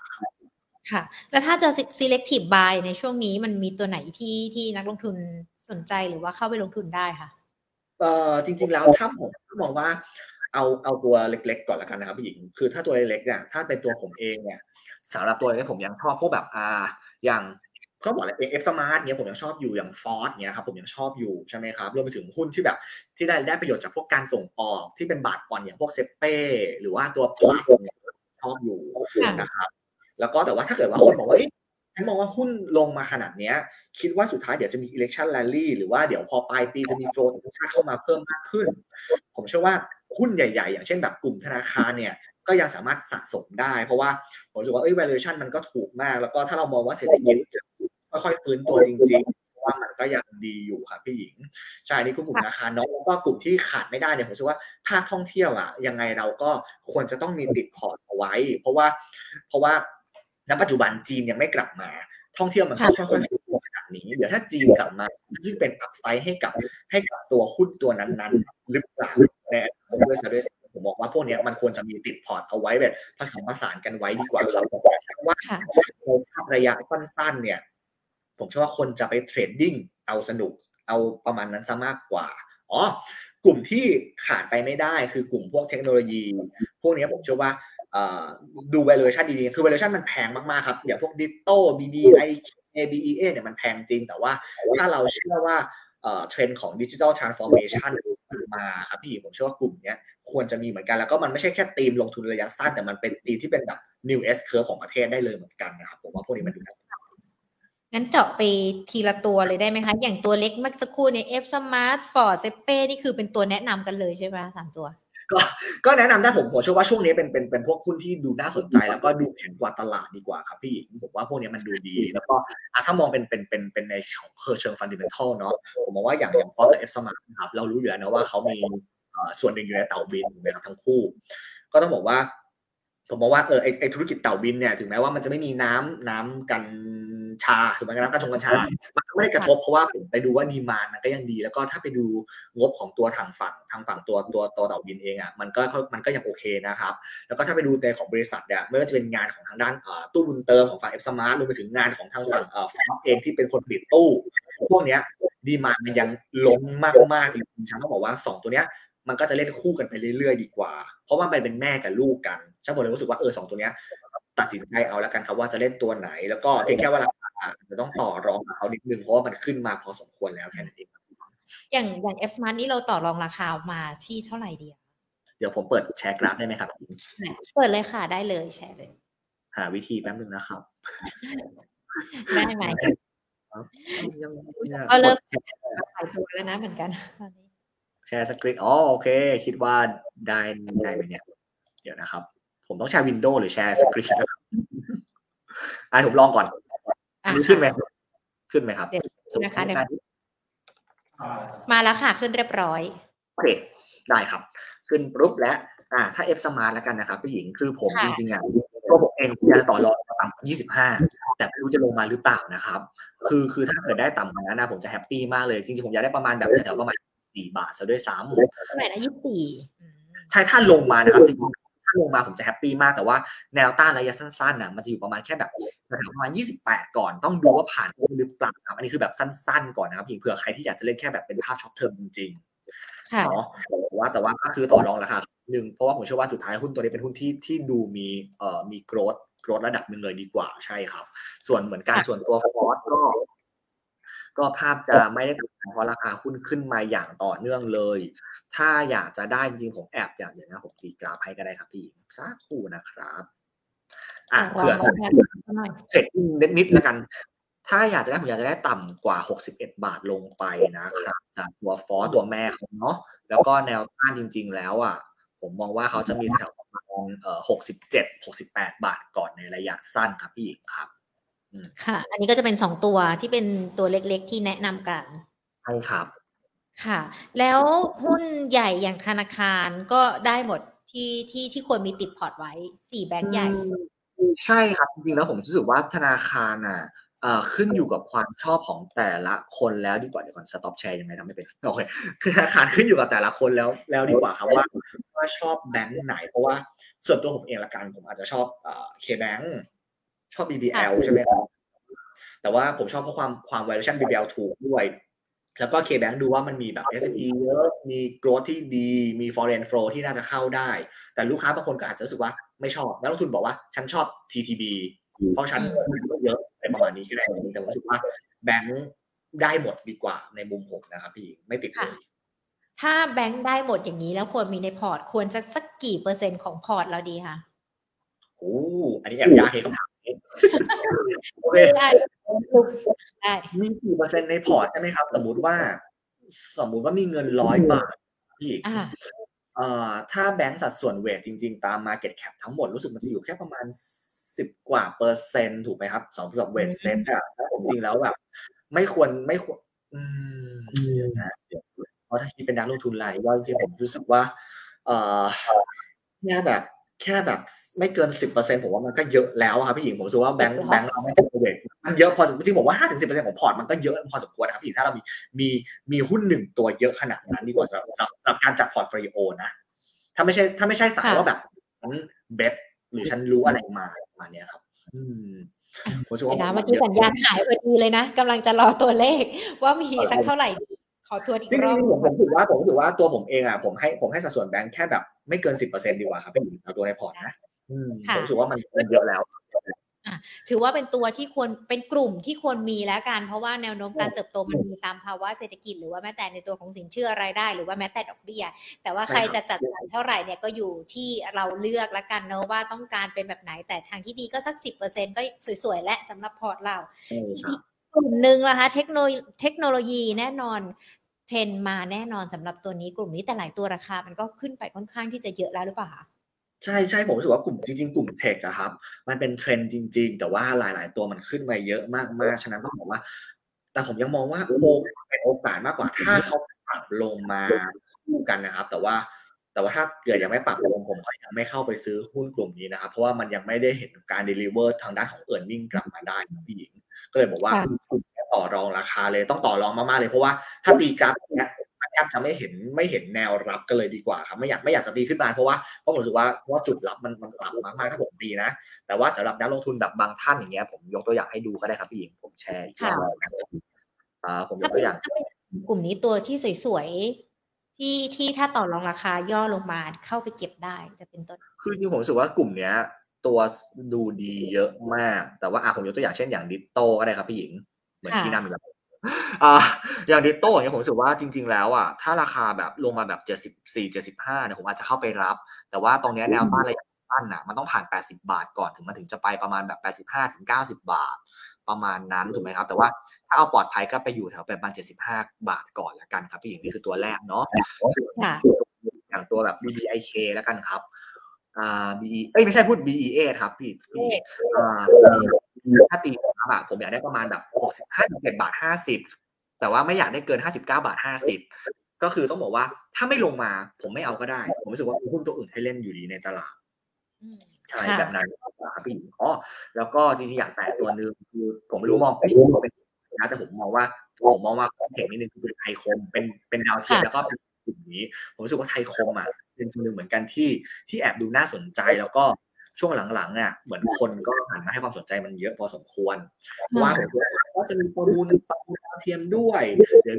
ค่ะ แล้วถ้าจะ selective buy ในช่วงนี้มันมีตัวไหนที่ที่นักลงทุนสนใจหรือว่าเข้าไปลงทุนได้ค่ะเออจริง ๆ แล้วถ้าผมมองว่าเอาเอาตัวเล็ก ๆ ก่อนละกันนะครับพี่หญิงคือถ้าตัวเล็กๆเนี่ยถ้าเป็นตัวผมเองเนี่ยสำหรับตัวนี้ผมยังชอบพวกแบบอ่าอย่าง ก็บอกเลย FSMART เนี้ยผมยังชอบอยู่อย่าง FORTH เนี้ยครับผมยังชอบอยู่ใช่ไหมครับรวมไปถึงหุ้นที่แบบที่ได้ได้ประโยชน์จากพวกการส่งออกที่เป็นบาทก่อนอย่างพวกเซเป้หรือว่าตัวพลัสเนี่ยชอบอยู่นะครับ แล้วก็แต่ว่าถ้าเกิดว่าคนบอกว่าฉันมองว่าหุ้นลงมาขนาดเนี้ย คิดว่าสุดท้ายเดี๋ยวจะมี election rally หรือว่าเดี๋ยวพอปลายปีจะมีโฟล์ต่างชาติเข้ามาเพิ่มมากขึ้น ผมเชื่อว่าหุ้นใหญ่ ๆ อย่างเช่นแบบกลุ่มธนาคารเนี่ยก็ยังสามารถสะสมได้ เพราะว่าผมรู้สึกว่าเอ้ย valuation มันก็ถูกมาก แล้วก็ถ้าเรามองว่าเศรษฐกิจจะ ค่อยๆฟื้นตัวจริงๆว่ามันก็ยังดีอยู่ครับพี่หญิงใช่นี่คือกลุ่มธนาคารเนาะแล้วก็กลุ่มที่ขาดไม่ได้เนี่ยผมเชื่อว่าภาคท่องเที่ยวอะยังไงเราก็ควรจะต้องมีติดพอร์ตเอาไว้ เพราะว่าเพราะว่าณปัจจุบันจีนยังไม่กลับมา ท่องเที่ยวมันค่อยๆฟื้นตัวขนาดนี้เดี๋ยวถ้าจีนกลับมายิ่งเป็น upside ให้กับให้กับตัวหุ้นตัวนั้นๆหรือเปล่าในด้วยด้วยผมบอกว่าพวกนี้มันควรจะมีติดพอร์ตเอาไว้แบบผสมผสานกันไว้ดีกว่าครับว่าในระยะสั้นๆเนี่ย ผมเชื่อว่าคนจะไป trading เอาสนุกเอาประมาณนั้นซะมากกว่าอ๋อกลุ่มที่ขาดไปไม่ได้คือกลุ่มพวกเทคโนโลยี พวกนี้ผมเชื่อว่าดู valuation ดีๆ คือ valuation มันแพงมาก ๆ ครับ อย่างพวก Ditto BBIK BE8 เนี่ยมันแพงจริง แต่ว่าถ้าเราเชื่อว่าเทรนด์ของ digital transformation มาครับพี่ผมเชื่อว่ากลุ่มนี้ควรจะมีเหมือนกัน แล้วก็มันไม่ใช่แค่ธีมลงทุนระยะสั้น แต่มันเป็นธีมที่เป็นแบบ new S curve ของประเทศได้เลยเหมือนกันนะครับ ผมว่าพวกนี้มันดูน่า งั้นเจาะไปทีละตัวเลยได้ไหมคะ อย่างตัวเล็กเมื่อสักครู่เนี่ย FSMART FORTH SAPPE นี่คือเป็นตัวแนะนำกันเลยใช่ไหมสามตัว ก็ก็แนะนำได้ผมผมเชื่อว่าช่วงนี้เป็นเป็นเป็นพวกหุ้นที่ดูน่าสนใจแล้วก็ดูแข็งกว่าตลาดดีกว่าครับพี่ผมว่าพวกนี้มันดูดี แล้วก็ถ้ามองเป็นเป็นเป็นเป็นในของเชิง fundamental เนาะผมมองว่าอย่างอย่าง FORTH กับ FSMART ครับเรารู้อยู่แล้วนะว่าเขามีส่วนหนึ่งอยู่ในเต่าบินนะครับทั้งคู่ ก็ต้องบอกว่า ผมบอกว่าเออไอไอธุรกิจเต่าบินเนี่ยถึงแม้ว่ามันจะไม่มีน้ำน้ำกัญชาคือมันน้ำกัญชงกัญชา มันไม่ได้กระทบเพราะว่าผมไปดูว่า demand มันก็ยังดี แล้วก็ถ้าไปดูงบของตัวทางฝั่งทางฝั่งตัวตัวตัวเต่าบินเองอะมันก็มันก็ยังโอเคนะครับ แล้วก็ถ้าไปดูในของบริษัทเนี่ยไม่ว่าจะเป็นงานของทางด้านตู้บุญเติมของฝั่ง FSMART รวมไปถึงงานของทางฝั่งเอ่อฟเองที่เป็นคนผลิตตู้พวกเนี้ยดีมานมันยังล้นมากๆจริงๆฉันต้องบอกว่าสองตัวเนี้ยมันก็จะเล่นคู่กันไปเรื่อยๆ ดีกว่า เพราะว่ามันเป็นแม่กับลูกกันฉันบอกเลยรู้สึกว่าเออสองตัวเนี้ย ตัดสินใจเอาแล้วกันครับว่าจะเล่นตัวไหน แล้วก็เพียงแค่ว่าราคาจะต้องต่อรองกับเขานิดนึงเพราะว่ามันขึ้นมาพอสมควรแล้วแค่นั้นเองอย่างอย่าง F Smart นี่เราต่อรองราคามาที่เท่าไหร่ดีอะเดี๋ยวผมเปิดแชร์กราฟได้ไหมครับ เปิดเลยค่ะได้เลยแชร์เลย หาวิธีแป๊บนึงนะครับ ได้ไหมยังก็เริ่มขายตัวแล้วนะเหมือนกันตอนนี้ แชร์สคริปต์อ๋อโอเค คิดว่าได้ได้ไหมเนี่ย เดี๋ยวนะครับ ผมต้องแชร์วินโดว์หรือแชร์สคริปต์นะครับอะผมลองก่อนอะนี่ขึ้นไหมขึ้นไหมครับเดี๋ยวนะคะเดี๋ยวมาแล้วค่ะ ขึ้นเรียบร้อย โอเค ได้ครับ ขึ้นปุ๊บและ อ่า ถ้า FSMART แล้วกันนะครับพี่หญิงคือผมค่ะจริงๆอะตัวผมเองอยากจะต่อรองต่ำยี่สิบห้าแต่ไม่รู้จะลงมาหรือเปล่านะครับ คือคือถ้าเกิดได้ต่ำกว่านั้นนะผมจะ happy มากเลย จริงๆ ผมอยากได้ประมาณแบบแถวๆประมาณ สี่บาทซะด้วยซ้ำเท่าไหร่นะยี่สิบสี่ใช่ถ้าลงมานะครับจริงๆถ้าลงมาผมจะ happy มากแต่ว่าแนวต้านระยะสั้นๆน่ะมันจะอยู่ประมาณแค่แบบแถวๆประมาณ 28 ก่อนต้องดูว่าผ่านหรือเปล่าครับอันนี้คือแบบสั้นๆก่อนนะครับเผื่อใครที่อยากจะเล่นแค่แบบเป็นภาพ short term จริงๆค่ะเนาะแต่ว่าแต่ว่าก็คือต่อรองราคาหนึ่งเพราะว่าผมเชื่อว่าสุดท้ายหุ้นตัวนี้เป็นหุ้นที่ที่ดูมีเอ่อมีโกรดโกรดระดับหนึ่งเลยดีกว่าใช่ครับ ส่วนเหมือนกันค่ะส่วนตัวฟอสก็ ก็ภาพจะไม่ได้ตกเพราะราคาหุ้นขึ้นมาอย่างต่อเนื่องเลย ถ้าอยากจะได้จริงๆผมแอบอยากเดี๋ยวนะผมตีกราฟให้ก็ได้ครับพี่สักครู่นะครับอะเผื่อลองลองหน่อยเทรดนิดนิดๆแล้วกัน ถ้าอยากจะได้ผมอยากจะได้ต่ำกว่า 61 บาทลงไปนะครับจากตัวฟอสตัวแม่เขาเนาะแล้วก็แนวต้านจริง ๆ แล้วอะผมมองว่าเขาจะมีแถวประมาณเอ่อ67 68บาทก่อนในระยะสั้นครับพี่หญิงครับ ค่ะ อันนี้ก็จะเป็นสองตัวที่เป็นตัวเล็กๆที่แนะนำกันใช่ครับ ค่ะ แล้วหุ้นใหญ่อย่างธนาคารก็ได้หมดที่ที่ที่ควรมีติดพอร์ตไว้สี่แบงก์ใหญ่ ใช่ครับ จริงๆแล้วผมรู้สึกว่าธนาคารอะเอ่อขึ้นอยู่กับความชอบของแต่ละคนแล้วดีกว่าเดี๋ยวก่อนสต็อปแชร์ยังไงทำไม่เป็นโอเคคือธนาคารขึ้นอยู่กับแต่ละคนแล้วแล้วดีกว่าครับว่าว่าชอบแบงค์ไหน เพราะว่าส่วนตัวผมเองละกันผมอาจจะชอบเอ่อ K-Bank ชอบ BBL ใช่ไหมครับแต่ว่าผมชอบเพราะความความ valuation BBL ถูกด้วย แล้วก็ K-Bank ดูว่ามันมีแบบ SME เยอะ มี growth ที่ดี มี foreign flow ที่น่าจะเข้าได้ แต่ลูกค้าบางคนก็อาจจะรู้สึกว่าไม่ชอบ นักลงทุนบอกว่าฉันชอบ TTB เพราะฉันอืมเยอะในประมาณนี้ก็ได้แต่ผมรู้สึกว่าแบงค์ได้หมดดีกว่าในมุมผมนะครับพี่ไม่ติดเลยถ้าแบงก์ได้หมดอย่างนี้แล้วควรมีในพอร์ต ควรจะสักกี่เปอร์เซ็นต์ของพอร์ตเราดีคะโอ้อันนี้แอบยากเห็นคำถามนี้ โอเคได้ได้มีกี่เปอร์เซ็นต์ในพอร์ตใช่ไหมครับ สมมุติว่า สมมุติว่ามีเงินร้อยบาทพี่อ่าเอ่อถ้าแบงก์สัดส่วน weight จริง ๆ ตาม Market Cap ทั้งหมดรู้สึกมันจะอยู่แค่ประมาณสิบกว่าเปอร์เซ็นต์ถูกไหมครับสองสำหรับ weight SET อะแล้วผมจริงแล้วแบบไม่ควรไม่ควรอืมเดี๋ยวนะเดี๋ยวเพราะถ้าคิดเป็นนักลงทุนรายย่อยจริงๆผมรู้สึกว่า เอ่อแค่แบบ แค่แบบไม่เกินสิบเปอร์เซ็นต์ผมว่ามันก็เยอะแล้วอะครับพี่หญิงผมรู้สึกว่าแบงค์แบงค์เราไม่เป็น weight มันเยอะพอสมควรจริงๆผมว่าห้าถึงสิบเปอร์เซ็นต์ของพอร์ตมันก็เยอะพอสมควรนะครับพี่หญิงถ้าเรามีมีมีหุ้นหนึ่งตัวเยอะขนาดนั้นดีกว่าสำหรับสำหรับการจัด portfolio นะ ถ้าไม่ใช่ถ้าไม่ใช่สายค่ะว่าแบบฉัน bet หรือฉันรู้อะไรมาประมาณเนี้ยครับ อืมผมรู้สึกว่าเดี๋ยวนะเมื่อกี้สัญญาณหายพอดีเลยนะกำลังจะรอตัวเลขว่ามีสักเท่าไหร่ดี ขอทวนอีกจริงรอบๆผมผมถือว่าผมถือว่าตัวผมเองอะผมให้ผมให้สัดส่วนแบงค์แค่แบบไม่เกินสิบเปอร์เซ็นต์ดีกว่าครับพี่หญิงเอาตัวในพอร์ตนะอืมผมรู้สึกว่ามันมันเยอะแล้วถือว่าเป็นตัวที่ควรเป็นกลุ่มที่ควรมีแล้วกัน เพราะว่าแนวโน้มการเติบโตมันมีตามภาวะเศรษฐกิจหรือว่าแม้แต่ในตัวของสินเชื่อรายได้ หรือว่าแม้แต่ดอกเบี้ย แต่ว่าใครจะจัดสรรเท่าไหร่เนี่ยก็อยู่ที่เราเลือกแล้วกันเนอะว่าต้องการเป็นแบบไหนแต่ทางที่ดีก็สักสิบเปอร์เซ็นต์ก็สวยๆและสำหรับพอร์ตเราใช่ครับอี กลุ่มหนึ่งนะคะเทคโนโลเทคโนโลยีแน่นอนเทรนด์มาแน่นอนสำหรับตัวนี้กลุ่มนี้แต่หลายตัวราคา มันก็ขึ้นไปค่อนข้างที่จะเยอะแล้วหรือเปล่าคะใช่ใช่ผมรู้สึกว่ากลุ่มจริงๆกลุ่มเทคอะครับ มันเป็นเทรนด์จริง ๆ แต่ว่าหลาย ๆ ตัวมันขึ้นมาเยอะมากๆฉะนั้นต้องบอกว่า แต่ผมยังมองว่าโอกาสเป็นโอกาสมากกว่าถ้าเขาปรับลงมาคู่กันนะครับ แต่ว่าแต่ว่าถ้าเกิดยังไม่ปรับลงผมก็ยังไม่เข้าไปซื้อหุ้นกลุ่มนี้นะครับ เพราะว่ามันยังไม่ได้เห็นการ deliver ทางด้านของ e a r n i n g กลับมาได้นะพี่หญิง ก็เลยบอกว่าค่ะกลุ่มนี้ต่อรองราคาเลยต้องต่อรองมากๆเลยเพราะว่าถ้าตีกราฟอย่างเนี้ยมันแทบจะไม่เห็นไม่เห็นแนวรับกันเลยดีกว่าครับไม่อยากไม่อยากจะตีขึ้นมาเพราะว่าเพราะผมรู้สึกว่าเพราะว่าจุดรับมันมันต่ำมากๆถ้าผมตีนะ แต่ว่าสำหรับนักลงทุนแบบบางท่านอย่างเงี้ยผมยกตัวอย่างให้ดูก็ได้ครับพี่หญิงผมแชร์อีกรอบหนึ่งนะอ่าผมยถ้ากตัเป็วนอย่างถ้าเป็นกลุ่มนี้ตัวที่สวยๆที่ที่ถ้าต่อรองราคาย่อลงมาเข้าไปเก็บได้จะเป็นต้นคือจริงผมรู้สึกว่ากลุ่มเนี้ย ตัวดูดีเยอะมาก แต่ว่าอะผมยกตัวอย่างเช่นอย่างดิโต้ก็ได้ครับพี่หญิง เหมือนที่นั่นแบบอ่าอย่างดิโต้อย่างผมรู้สึกว่าจริง ๆ แล้วอะถ้าราคาแบบลงมาแบบเจ็ดสิบสี่เจ็ดสิบห้าเนี่ยผมอาจจะเข้าไปรับ แต่ว่าตรงเนี้ยแนวต้านระยะสั้นอะมันต้องผ่านแปดสิบาทก่อนถึงมันถึงจะไปประมาณแบบแปดสิบห้าถึงเก้าสิบาท ประมาณนั้นถูกไหมครับ แต่ว่าถ้าเอาปลอดภัยก็ไปอยู่แถวประมาณเจ็ดสิบห้าบาทก่อนละกันครับพี่หญิงนี่คือตัวแรกเนาะค่ะอย่างตัวแบบ BBIK แล้วกันครับ อ่า B เอ้ยไม่ใช่พูด BEA ครับพี่พี่อ่าถ้าตีครับอะผมอยากได้ประมาณแบบหกสิบห้าสิบเจ็ดบาทห้าสิบแต่ว่าไม่อยากได้เกินห้าสิบเก้าบาทห้าสิบก็คือต้องบอกว่าถ้าไม่ลงมาผมไม่เอาก็ได้ ผมรู้สึกว่ามีหุ้นตัวอื่นให้เล่นอยู่ดีในตลาดอืมใช่ค่ะแบบนั้นครับพี่อ๋อแล้วก็จริงๆอยากแตะตัวหนึงคือผมไม่รู้มองพี่ผมเป็นนะแต่ผมมองว่าผมมองว่าของเทคนิดนึงคือไทยคมเป็นเป็นดาวเทียมแล้วก็เป็นกลุ่มนี้ ผมรู้สึกว่าไทยคมอะ เป็นตัวหนึ่งเหมือนกันที่ที่แอบดูน่าสนใจแล้วก็ช่วงหลังๆเนี่ยเหมือนคนก็หันมาให้ความสนใจมันเยอะพอสมควรเพราะว่าผมคิดว่าก็จะมีประมูลประมูลดาวเทียมด้วยเดี๋ยว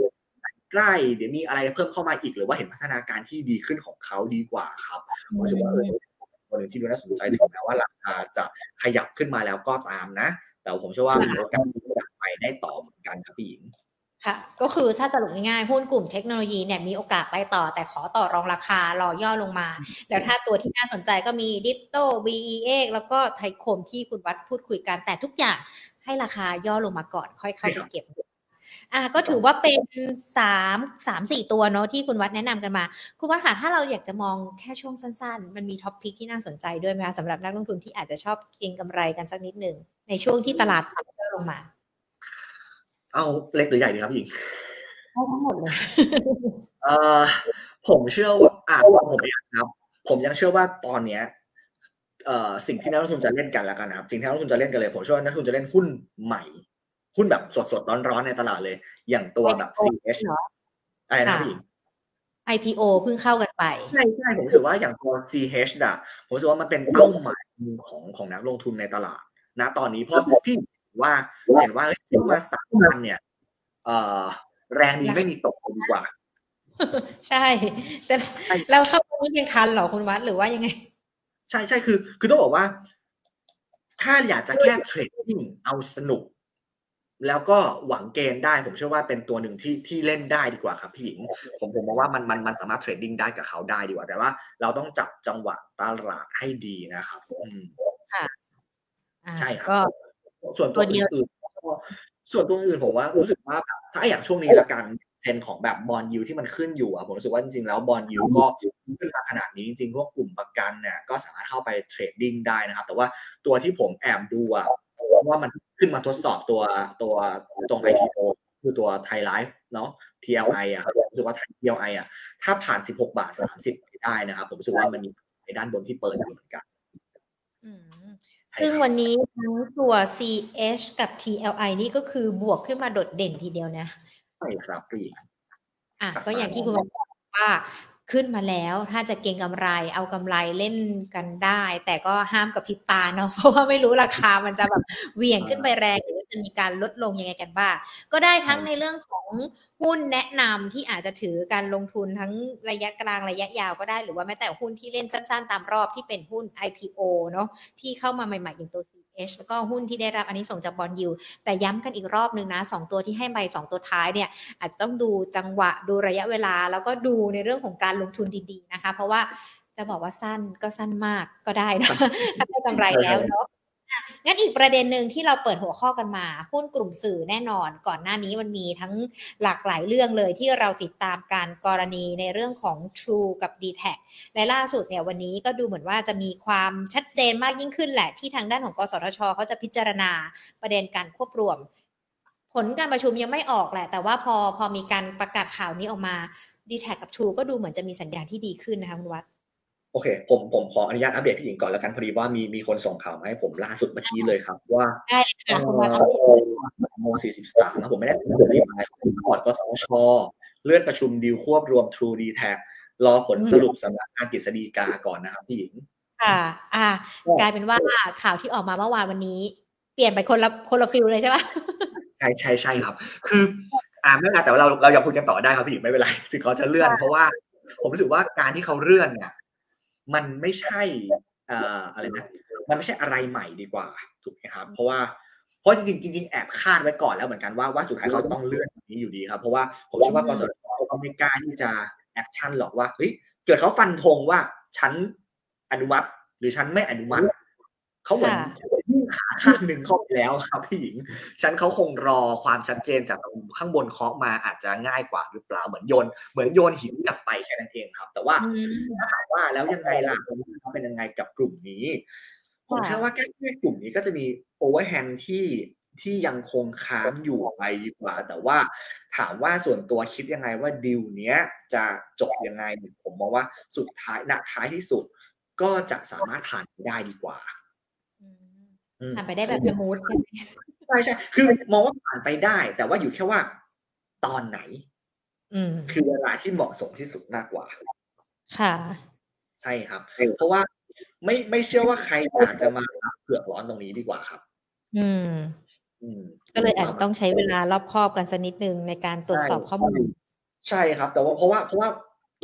ใกล้เดี๋ยวมีอะไรเพิ่มเข้ามาอีกหรือว่าเห็นพัฒนาการที่ดีขึ้นของเขาดีกว่าครับผมรู้สึกว่าเออตัวหนึ่งที่ดูน่าสนใจถึงแม้ว่าราคาจะขยับขึ้นมาแล้วก็ตามนะ แต่ผมเชื่อว่ามีโอกาสที่จะไปได้ต่อเหมือนกันครับพี่หญิง ค่ะ ก็คือถ้าสรุปง่ายๆหุ้นกลุ่มเทคโนโลยีเนี่ยมีโอกาสไปต่อ แต่ขอต่อรองราคารอย่อลงมา แล้วถ้าตัวที่น่าสนใจก็มีดิโต้ BEA แล้วก็ไทยคมที่คุณวัดพูดคุยกันแต่ทุกอย่างให้ราคาย่อลงมาก่อน ค่อยเข้าไปเก็บอะก็ถือว่าเป็นสามสามสี่ตัวเนาะที่คุณวัดแนะนำกันมา คุณวัดค่ะถ้าเราอยากจะมองแค่ช่วงสั้นๆ มันมีท็อปพิกที่น่าสนใจด้วยไหมคะสำหรับนักลงทุนที่อาจจะชอบเก็งกำไรกันสักนิดหนึ่งในช่วงที่ตลาดปรับย่อลงมา เอาเล็กหรือใหญ่ดีครับพี่หญิงเอาทั้งหมดเลยเอ่อผมเชื่อว่าอ่าผมเองครับ ผมยังเชื่อว่าตอนเนี้ยเอ่อสิ่งที่นักลงทุนจะเล่นกันแล้วกันนะครับ สิ่งที่นักลงทุนจะเล่นกันเลย ผมเชื่อว่านักลงทุนจะเล่นหุ้นใหม่ หุ้นแบบสดๆร้อนๆในตลาดเลย อย่างตัวแบบ CH เหรออะไรนะค่ะพี่หญิง IPO เพิ่งเข้ากันไป ใช่ใช่ผมรู้สึกว่าอย่างตัว CH อะผมรู้สึกว่ามันเป็นเป้าหมายของของนักลงทุนในตลาดนะตอนนี้เพราะพี่ ว่าเห็นว่าเฮ้ยซื้อมาสามพันเนี่ยเอ่อแรงดีไม่มีตกเลยดีกว่า ใช่ แต่เราเข้าตรงนี้ยังทันเหรอคุณวัดหรือว่ายังไง ใช่ใช่คือ คือต้องบอกว่า ถ้าอยากจะแค่ trading เอาสนุก แล้วก็หวัง gain ได้ ผมเชื่อว่าเป็นตัวหนึ่งที่ที่เล่นได้ดีกว่าครับพี่หญิงผมผมมองว่ามันมันมันสามารถ trading ได้กับเขาได้ดีกว่า แต่ว่าเราต้องจับจังหวะตลาดให้ดีนะครับอืมอ่าใช่ครับก็ ส่วนตัวตัวเดียวอื่นๆก็ส่วนตัวอื่นผมว่ารู้สึกว่าแบบถ้าอย่างช่วงนี้ละกันเทรนด์ของแบบ bond yield ที่มันขึ้นอยู่อะผมรู้สึกว่าจริงๆแล้ว bond yield ก็ขึ้นมาขนาดนี้จริงๆพวกกลุ่มประกันเนี่ยก็สามารถเข้าไป trading ได้นะครับ แต่ว่าตัวที่ผมแอบดูอะว่ามันขึ้นมาทดสอบตัวตัวตรง IPO คือตัวไทยไลฟ์เนาะ TLI อะครับผมรู้สึกว่าไทย TLI อะถ้าผ่าน 16 บาท 30ไปได้นะครับ ผมรู้สึกว่ามันมีในด้านบนที่เปิดอยู่เหมือนกันอืมใช่ ซึ่งครับวันนี้ทั้งตัว CH กับ TLI นี่ก็คือบวกขึ้นมาโดดเด่นทีเดียวนะ ใช่ครับพี่อะครับก็อย่างที่คุณวัดบอกว่าขึ้นมาแล้วถ้าจะเก็งกำไรเอากำไรเล่นกันได้ แต่ก็ห้ามกับพริบตาเนาะเพราะว่าไม่รู้ราคามันจะแบบเหวี่ยงขึ้นไปแรงหรือว่า จะมีการลดลงยังไงกันบ้าง ก็ได้ทั้งในเรื่องของหุ้นแนะนำที่อาจจะถือการลงทุนทั้งระยะกลางระยะยาวก็ได้ หรือว่าแม้แต่หุ้นที่เล่นสั้นๆ ตามรอบที่เป็นหุ้น IPO เนาะที่เข้ามาใหม่ๆอย่างตัว CH แล้วก็หุ้นที่ได้รับอันนี้ส่งส์จากบอลยูแต่ย้ำกันอีกรอบนึงนะสองตัวที่ให้ไปสองตัวท้ายเนี่ยอาจจะต้องดูจังหวะดูระยะเวลา แล้วก็ดูในเรื่องของการลงทุนดีๆนะคะ เพราะว่าจะบอกว่าสั้นก็สั้นมากก็ได้นะถ้าได้กำไรแล้วเนาะอะ งั้นอีกประเด็นหนึ่งที่เราเปิดหัวข้อกันมาหุ้นกลุ่มสื่อแน่นอน ก่อนหน้านี้มันมีทั้งหลากหลายเรื่องเลยที่เราติดตามการกรณีในเรื่องของ True กับ d t แทและล่าสุดเนี่ยวันนี้ก็ดูเหมือนว่าจะมีความชัดเจนมากยิ่งขึ้นแหละ ที่ทางด้านของกสทชเขาจะพิจารณาประเด็นการควบรวม ผลการประชุมยังไม่ออกแหละ แต่ว่าพอพอมีการประกาศข่าวนี้ออกมา d t แทกับ True ก็ดูเหมือนจะมีสัญญาณที่ดีขึ้นนะคะคุณวัด โอเค ผมผมขออนุญาตอัปเดตพี่หญิงก่อนแล้วกันพอดีว่ามีมีคนส่งข่าวมาให้ผมล่าสุดเมื่อกี้เลยครับ ว่าได้ค่ะคุณวัดโมสี่สิบสามนะผมไม่ได้ถึงรีบไปก่อนกสทชเลื่อนประชุมดีลควบรวม True d t a c รอผลสรุปสำนักงานกฤษฎีกาก่อนนะครับพี่หญิงค่ะอ่ากลายเป็นว่าข่าวที่ออกมาเมื่อวานวันนี้ เปลี่ยนไปคนละคนละฟิลเลยใช่ปะใช่ใช่ใช่ครับ คือ อ่าไม่เป็นไรแต่ว่าเราเรายังคุยกันต่อได้ครับพี่หญิงไม่เป็นไรถึงเขาจะเลื่อนเพราะว่าผมรู้สึกว่าการที่เขาเลื่อนเนี่ย มันไม่ใช่เอ่ออะไรนะมันไม่ใช่อะไรใหม่ดีกว่าถูกไหมครับ เพราะว่าเพราะจริงๆจริงๆแอบคาดไว้ก่อนแล้วเหมือนกันว่าว่าสุดท้ายเขาต้องเลื่อนแบบนี้อยู่ดีครับ เพราะว่าผมเชื่อว่ากสทชเขาไม่กล้าที่จะแอคชั่นหรอกว่าเฮ้ยเกิดเขาฟันธงว่าฉันอนุมัติหรือฉันไม่อนุมัติเขาเหมือนค่ะยื่น ขาข้างหนึ่งเข้าไปแล้วครับพี่หญิง ฉันเขาคงรอความชัดเจนจากข้างบนเคาะมาอาจจะง่ายกว่าหรือเปล่าเหมือนโยน เหมือนโยนหินกลับไปแค่นั้นเองครับ แต่ว่าอืมถ้าถามว่าแล้วยังไงล่ะเขาเป็นยังไงกับกลุ่มนี้ผมค่ะเชื่อว่าแค่แค่กลุ่มนี้ก็จะมี overhang ที่ที่ยังคงค้างอยู่ไปดีกว่า แต่ว่าถามว่าส่วนตัวคิดยังไงว่าดีลเนี้ยจะจบยังไงผมมองว่าสุดท้ายณท้ายที่สุดก็จะสามารถผ่านไปได้ดีกว่าอืมอืม ผ่านไปได้แบบสมูทใช่ไหมใช่ใช่คือมองว่าผ่านไปได้ แต่ว่าอยู่แค่ว่า ตอนไหน อืมคือเวลาที่เหมาะสมที่สุดมากกว่า ค่ะ ใช่ครับ เพราะว่าไม่ไม่เชื่อว่าใครอยากจะมาเผือกร้อนตรงนี้ดีกว่าครับ อืมอืมก็เลยอาจจะต้องใช้เวลารอบคอบกันสักนิดนึงในการตรวจสอบข้อมูล ใช่ครับ แต่ว่าเพราะว่าเพราะว่า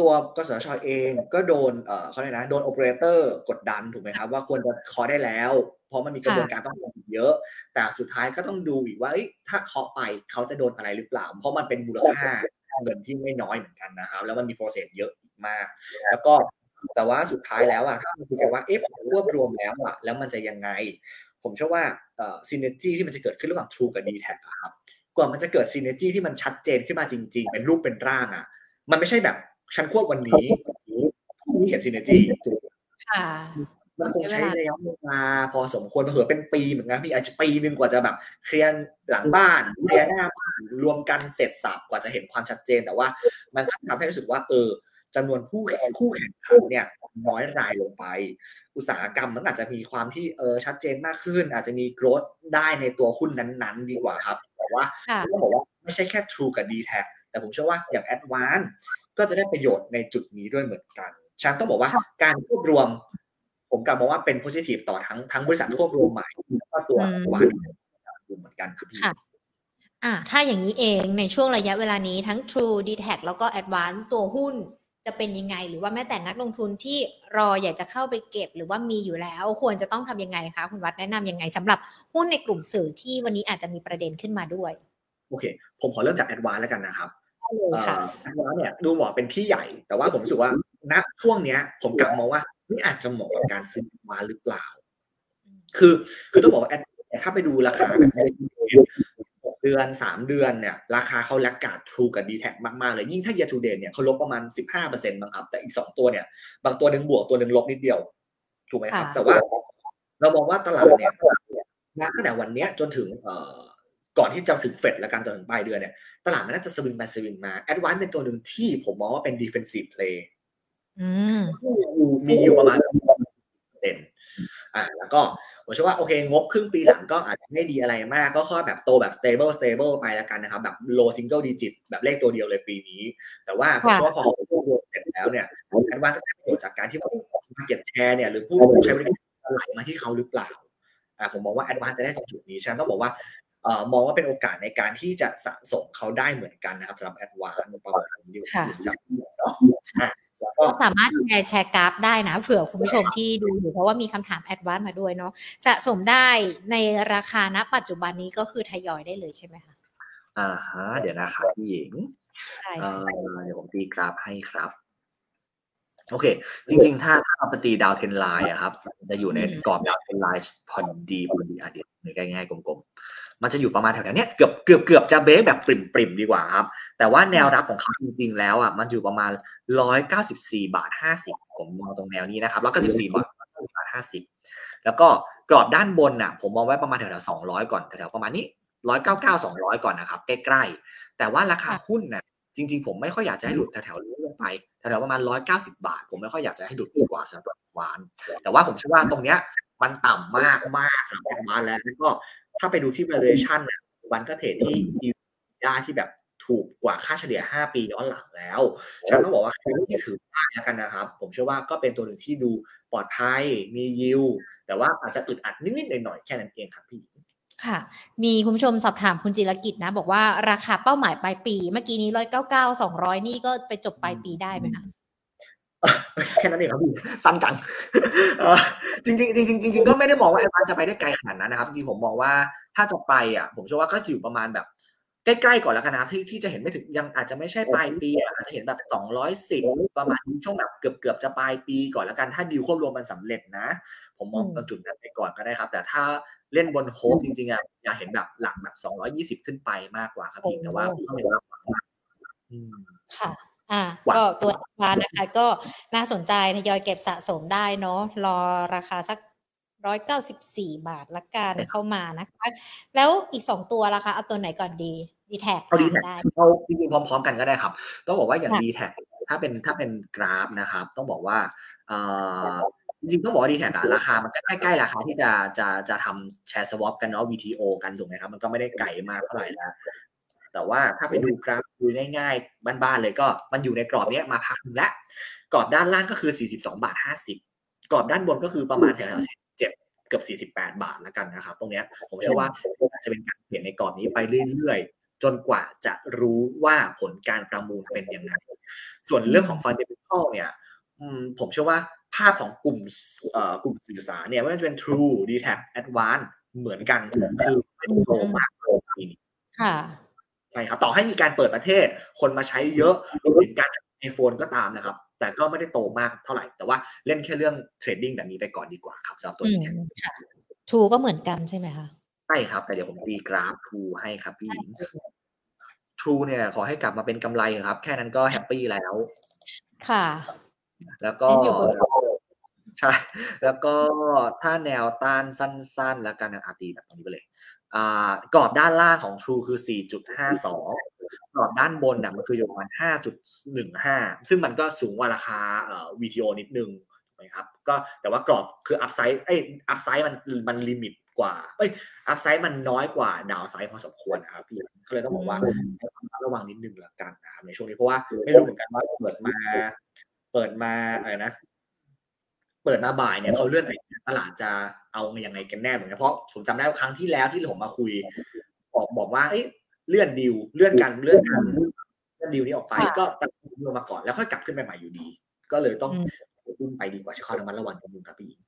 ตัวกสชเองก็โดนเขาเรียกนะโดนโอเปอเรเตอร์กดดันถูกไหมครับ ว่าควรจะเคาะได้แล้ว เพราะมันมีกระบวนการต้องทำอีกเยอะ แต่สุดท้ายก็ต้องดูอีกว่าถ้าเคาะไปเขาจะโดนอะไรหรือเปล่า เพราะมันเป็นมูลค่าเงินที่ไม่น้อยเหมือนกันนะครับ แล้วมันมี process เยอะมาก แล้วก็แต่ว่าสุดท้ายแล้วอะถ้ามันคุยกันว่าเอ๊ะรวบรวมแล้วอะแล้วมันจะยังไง ผมเชื่อว่า synergy ที่มันจะเกิดขึ้นระหว่าง True กับ d t แทอะครับกว่ามันจะเกิด synergy ที่มันชัดเจนขึ้นมาจริง ๆ เป็นรูปเป็นร่างอะมันไม่ใช่แบบ ฉันควบวันนี้พรุ่งนี้เห็นซีเนจีถูกค่ะมันคงใช้ระยะเวลาพอสมควรเผื่อเป็นปีเหมือนกันพี่อาจจะปีหนึ่งกว่าจะแบบเคลียร์หลังบ้านเคลียร์หน้าบ้านรวมกันเสร็จสับกว่าจะเห็นความชัดเจนแต่ว่า มันก็ทำให้รู้สึกว่า เออจำนวนผู้แข่งคู่แข่งขันเนี่ยน้อยรายลงไป อุตสาหกรรมมันอาจจะมีความที่เออชัดเจนมากขึ้น อาจจะมี growth ได้ในตัวหุ้นนั้นๆ ดีกว่าครับแต่ว่าค่ะผมต้องบอกว่าไม่ใช่แค่ True กับ d t แทแต่ผมเชื่อว่าอย่าง Advance ก็จะได้ประโยชน์ในจุดนี้ด้วยเหมือนกันฉันต้องบอกว่าค่ะการควบรวม ผมกลับมองว่าเป็น positive ต่อทั้งทั้งบริษัทควบรวมใหม่แล้วก็ตัวอืมวานเหมือนกันครับพี่ค่ะอ่าถ้าอย่างนี้เองในช่วงระยะเวลานี้ทั้ง True d t a c แล้วก็ Advance ตัวหุ้นจะเป็นยังไง หรือว่าแม้แต่นักลงทุนที่รออยากจะเข้าไปเก็บ หรือว่ามีอยู่แล้ว ควรจะต้องทำยังไงคะคุณวัดแนะนำยังไงสำหรับหุ้นในกลุ่มสื่อที่วันนี้อาจจะมีประเด็นขึ้นมาด้วย โอเค ผมขอเริ่มจาก Advance แล้วกันนะครับได้ เลยค่ะแอดวานเนี่ยดูเหมาะเป็นพี่ใหญ่ แต่ว่าผมรู้สึกว่าณช่วงเนี้ย ผมกลับมองว่านี่อาจจะเหมาะกับการซื้อมาหรือเปล่า คือคือต้องบอกว่าแอดเนี่ยถ้าไปดูราคาแบบหกเดือนสามเดือนเนี่ยราคาเขาแลกกาดทรูกับ d t แทมากๆเลย ยิ่งถ้า year to date เนี่ยเขาลบประมาณสิบห้าเปอร์เซ็นต์บ้างครับ แต่อีกสองตัวเนี่ย บางตัวหนึ่งบวกตัวหนึ่งลบนิดเดียว ถูกไหมครับค่ะแต่ว่าเรามองว่าตลาดเนี่ยณตั้งแต่วันเนี้ยจนถึงเอ่อก่อนที่จะถึงเฟดและการจนถึงปลายเดือนเนี่ย ตลาดมันน่าจะสวิงไปสวิงมาแอดวานเป็นตัวหนึ่งที่ผมมองว่าเป็น defensive play อืมมีอยู่ประมาณเด่นอ่าแล้วก็ผมเชื่อว่าโอเค งบครึ่งปีหลังก็อาจจะไม่ดีอะไรมาก ก็ค่อยแบบโตแบบ stable stable ไปแล้วกันนะครับ แบบ low single digit แบบเลขตัวเดียวเลยปีนี้ แต่ว่าผมเชื่อว่าพอเขารวมเสร็จแล้วเนี่ยแอดวานซ์ก็ได้ประโยชน์จากการที่ว่า market share เนี่ยหรือผู้ใช้บริการไหลมาที่เขาหรือเปล่าอ่าผมมองว่าแอดวานซ์จะได้ตรงจุดนี้ฉะนั้นต้องบอกว่าเอ่อ มองว่าเป็นโอกาสในการที่จะสะสมเขาได้เหมือนกันนะครับสำหรับแอดวานซ์ประมาณนี้อยู่ค่ะจากเนาะอะแล้วก็ก็สามารถแชร์แชร์กราฟได้นะเผื่อคุณผู้ชมที่ดูอยู่เพราะว่ามีคำถามแอดวานซ์มาด้วยเนาะสะสมได้ในราคาณปัจจุบันนี้ก็คือทยอยได้เลยใช่ไหมคะอ่าฮะเดี๋ยวนะครับพี่หญิงใช่เอ่ค่ะอเดี๋ยวผมตีกราฟให้ครับ โอเค จริง ๆ ถ้าถ้าเราไปตีดาวเทนไลน์อะครับ จะอยู่ในกรอบดาวเทนไลน์พอดีพอดีอะเดี๋ยวในง่ายๆกลมๆ มันจะอยู่ประมาณแถวๆนี้เกือบเกือบเกือบจะเบรกแบบปริมๆดีกว่าครับ แต่ว่าแนวรับของเขาจริงๆแล้วอะมันอยู่ประมาณร้อยเก้าสิบสี่บาทห้าสิบผมมองตรงแนวนี้นะครับร้อยเก้าสิบสี่บาทบาทห้าสิบแล้วก็กรอบด้านบนน่ะ ผมมองไว้ประมาณแถวๆสองร้อยก่อนแถวๆประมาณนี้ร้อยเก้าเก้าสองร้อยก่อนนะครับ ใกล้ๆ แต่ว่าราคาหุ้นน่ะจริงๆ ผมไม่ค่อยอยากจะให้หลุดแถวๆนี้ลงไปแถวๆประมาณร้อยเก้าสิบาท ผมไม่ค่อยอยากจะให้หลุดดีกว่าสำหรับหวาน แต่ว่าผมเชื่อว่าตรงเนี้ยมันต่ำมากมากสำหรับหวานแล้วแล้วก็ ถ้าไปดูที่ valuation นี่ยวันก็เทรดที่ EBITDA ที่แบบถูกกว่าค่าเฉลี่ย 5 ปีย้อนหลังแล้ว ฉันต้องบอกว่าใครที่ถือได้แล้วกันนะครับ ผมเชื่อว่าก็เป็นตัวหนึ่งที่ดูปลอดภัย มียิว แต่ว่าอาจจะอึดอัดนิดๆหน่อยๆแค่นั้นเองครับพี่ค่ะ มีคุณผู้ชมสอบถามคุณจิรกิจนะ บอกว่าราคาเป้าหมายปลายปี เมื่อกี้นี้ร้อยเก้าเก้าสองร้อยนี่ก็ไปจบปลายปีได้ไหมคะ แค่นั้นเองครับพี่สั้นจังจริงจริงจริงจริงๆก็ไม่ได้มองว่าแอดวานจะไปได้ไกลขนาดนั้นนะครับ จริงๆผมมองว่าถ้าจะไปอะ ผมเชื่อว่าก็อยู่ประมาณแบบ ใกล้ๆก่อนแล้วกันนะที่ที่จะเห็นไม่ถึงยังอาจจะไม่ใช่ปลายปีอาจจะเห็นแบบสองร้อยสิบประมาณช่วงแบบเกือบเกือบจะปลายปีก่อนแล้วกันถ้าดีลควบรวมมันสำเร็จนะ ผมมองตรงจุดนั้นไปก่อนก็ได้ครับ แต่ถ้าเล่นบนโฮปจริงๆอะอยากเห็นแบบหลักแบบสองร้อยี่สิบขึ้นไปมากกว่าครับพี่แต่ว่าต้องเป็นว่าอืมค่ะ อ่าหวังก็ตัววานนะคะก็น่าสนใจทยอยเก็บสะสมได้เนาะรอราคาสักร้อยเก้าสิบสี่บาทละกันเข้ามานะคะ แล้วอีกสองตัวล่ะคะเอาตัวไหนก่อนดีดีแท็กเอาดีแท็กได้เอาจริงๆพร้อมๆกันก็ได้ครับ ต้องบอกว่าอย่างค่ะดีแท็กถ้าเป็นถ้าเป็นกราฟนะครับ ต้องบอกว่าเอ่อจริงๆต้องบอกว่าดีแท็กอะราคา มันก็ใกล้ๆราคาที่จะจะจะทำ share swap กันเนาะ VTO กันถูกไหมครับ มันก็ไม่ได้ไกลมากเท่าไหร่แล้ว แต่ว่าถ้าไปดูกราฟดูง่ายๆ บ้านๆเลยก็มันอยู่ในกรอบเนี้ยมาพักหนึ่งแล้วกรอบด้านล่างก็คือ 42 บาท 50 กรอบด้านบนก็คือประมาณแถวๆ47เกือบ 48 บาทแล้วกันนะครับ ตรงเนี้ยผมเชื่อว่าอาจจะเป็นการเปลี่ยนในกรอบนี้ไปเรื่อยๆ จนกว่าจะรู้ว่าผลการประมูลเป็นยังไง ส่วนเรื่องของ fundamental เนี่ยผมเชื่อว่าภาพของกลุ่มกลุ่มสื่อสารเนี่ยไม่ว่าจะเป็น True d t a c Advance เหมือนกันคือไม่ได้โตมากเลยปีนี้ค่ะ ใช่ครับต่อให้มีการเปิดประเทศ คนมาใช้เยอะรวมถึงการไอโฟนก็ตามนะครับ แต่ก็ไม่ได้โตมากเท่าไหร่ แต่ว่าเล่นแค่เรื่อง trading แบบนี้ไปก่อนดีกว่าครับสำหรับตัวอืนี้มเนี่ยค่ะ True ก็เหมือนกันใช่ไหมคะใช่ครับ แต่เดี๋ยวผมตีกราฟ True ให้ครับพี่หญิง True เนี่ยขอให้กลับมาเป็นกำไรครับ แค่นั้นก็ happy แล้ว ค่ะ แล้วก็เล่นอยู่บนใช่ แล้วก็ถ้าแนวต้านสั้น ๆ แล้วกันนะอาตีแบบตรงนี้ไปเลยอ่า กรอบด้านล่างของ True คือ 4.52 กรอบด้านบนน่ะมันคืออยู่ประมาณ 5.15 ซึ่งมันก็สูงกว่าราคาเอ่อ VTO นิดนึงถูกไหมครับ ก็แต่ว่ากรอบคือ upside เอ้ย upside มันมันลิมิตกว่าเอ้ย upside มันน้อยกว่า downside พอสมควรนะครับพี่ก็เลยต้องบอกว่าระวังนิดนึงละกันนะครับในช่วงนี้เพราะว่าไม่รู้เหมือนกันว่าเปิดมา เปิดมาอะไรนะ เปิดมาบ่ายเนี่ยเขาเลื่อนไป ตลาดจะเอายังไงกันแน่เหมือนกันเพราะผมจำได้ว่าครั้งที่แล้วที่ผมมาคุยบอกบอกว่าเอ้ยเลื่อนดิวเลื่อนกันเลื่อนกันเลื่อนดิวนี้ออกไปค่ะก็ตัดลงมาก่อนแล้วค่อยกลับขึ้นไปใหม่อยู่ดี ก็เลยต้องอืมขึ้นไปดีกว่าใช้ความระมัดระวังนิดนึงครับพี่หญิง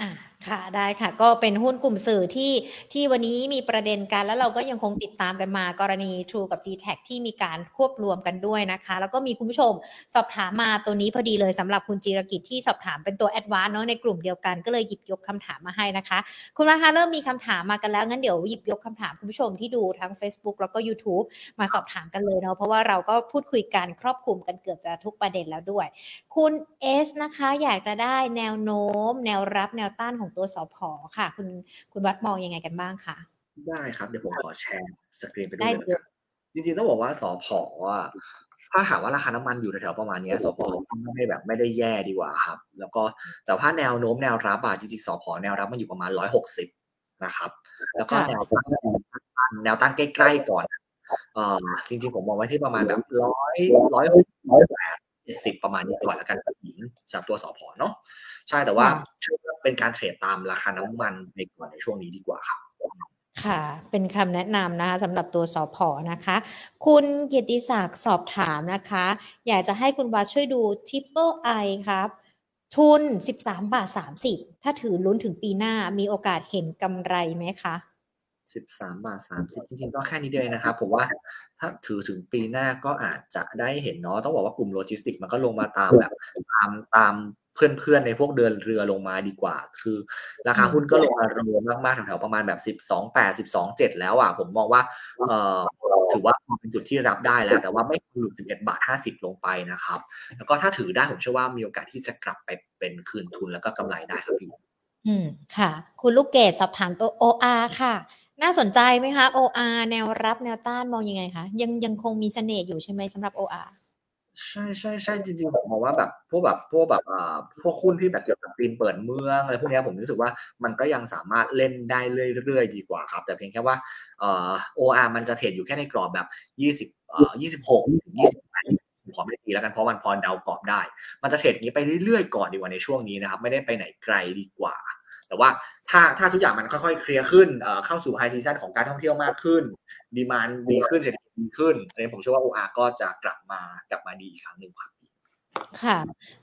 อ่าค่ะได้ค่ะ ก็เป็นหุ้นกลุ่มสื่อที่ที่วันนี้มีประเด็นกัน แล้วเราก็ยังคงติดตามกันมากรณี True กับ d t แทที่มีการควบรวมกันด้วยนะคะ แล้วก็มีคุณผู้ชมสอบถามมาตัวนี้พอดีเลยสำหรับคุณจีรกิจที่สอบถามเป็นตัวแอดวานเนาะในกลุ่มเดียวกันก็เลยหยิบยกคำถามมาให้นะคะ คุณราคาเริ่มมีคำถามมากันแล้ว งั้นเดี๋ยวหยิบยกคำถามคุณผู้ชมที่ดูทั้ง Facebook แล้วก็ YouTube มาสอบถามกันเลยเนาะเพราะว่าเราก็พูดคุยกันครอบคลุมกันเกือบจะทุกประเด็นแล้วด้วย คุณเอสนะคะอยากจะได้แนวโน้ม แนวรับแนวต้านของตัวสอพอค่ะ คุณคุณวัดมองยังไงกันบ้างคะได้ครับเดี๋ยวผมขอแชร์สกรีนไปด้ได้วยเลยนะครับจริงๆต้องบอกว่าสอพออะถ้าหากว่าราคาน้ำมันอยู่แถวๆประมาณเนี้ยสอพอไม่ได้แบบไม่ได้แย่ดีกว่าครับ แล้วก็แต่ถ้าแนวโน้มแนวรับอะจริงๆสอพอแนวรับมันอยู่ประมาณร้อยหกสิบนะครับ แล้วก็ค่ะแนวต้านแนวต้านใกล้ๆก่อนเอ่อจริงๆผมมองไว้ที่ประมาณแบบร้อยร้อยหกร้อยแปดเจ็ดสิบประมาณนี้ก่อนแล้วกันครับหญิงสำหรับตัวสอพอเนาะ ใช่แต่ว่าเชื่อว่าเป็นการเทรดตามราคาน้ำมันในก่อนในช่วงนี้ดีกว่าครับค่ะ เป็นคำแนะนำนะคะสำหรับตัวสอพอนะคะ คุณเกียรติศักดิ์สอบถามนะคะ อยากจะให้คุณวัดช่วยดู Triple I ครับ ทุน 13 บาท 30 ถ้าถือลุ้นถึงปีหน้ามีโอกาสเห็นกำไรไหมคะสิบสามบาทสามสิบจริงๆ ก็แค่นี้เดียวเองนะครับผมว่าถ้าถือถึงปีหน้าก็อาจจะได้เห็นเนาะต้องบอกว่ากลุ่มโลจิสติกส์มันก็ลงมาตามแบบตามตาม เพื่อนๆในพวกเดินเรือลงมาดีกว่า คือ ราคาหุ้นก็ลงมาเร็วมากๆแถวๆประมาณแบบสิบสองแปดสิบสองเจ็ดแล้วอะผมมองว่าเอ่อถือว่าเป็นจุดที่รับได้แล้ว แต่ว่าไม่หลุดสิบเอ็ดบาทห้าสิบลงไปนะครับ แล้วก็ถ้าถือได้ผมเชื่อว่ามีโอกาสที่จะกลับไปเป็นคืนทุนแล้วก็กำไรได้ครับพี่อืมค่ะ คุณลูกเกดสอบถามตัว OR ค่ะ น่าสนใจไหมคะ OR แนวรับแนวต้านมองยังไงคะยังยังคงมีเสน่ห์อยู่ใช่ไหมสำหรับ OR ใช่ใช่ใช่จริงๆผมมองว่าแบบพวกแบบพวกแบบอ่าพวกหุ้นที่แบบเกี่ยวกับปีนเปิดเมืองอะไรพวกนี้ผมรู้สึกว่ามันก็ยังสามารถเล่นได้เรื่อยๆดีกว่าครับ แต่เพียงแค่ว่าเอ่อ OR มันจะ trade อยู่แค่ในกรอบแบบยี่สิบเอ่อยี่สิบหกถึงยี่สิบแปดขอไม่ตีแล้วกันเพราะมันพอเดากรอบได้ มันจะ trade อย่างนี้ไปเรื่อยๆก่อนดีกว่าในช่วงนี้นะครับ ไม่ได้ไปไหนไกลดีกว่า แต่ว่าถ้าถ้าทุกอย่างมันค่อยๆเคลียร์ขึ้นเข้าสู่ high season ของการท่องเที่ยวมากขึ้น demand ดีขึ้นเศรษฐ ดีขึ้นอันนี้ผมเชื่อว่า OR ก็จะกลับมากลับมาดีอีกครั้งหนึ่งครับค่ะ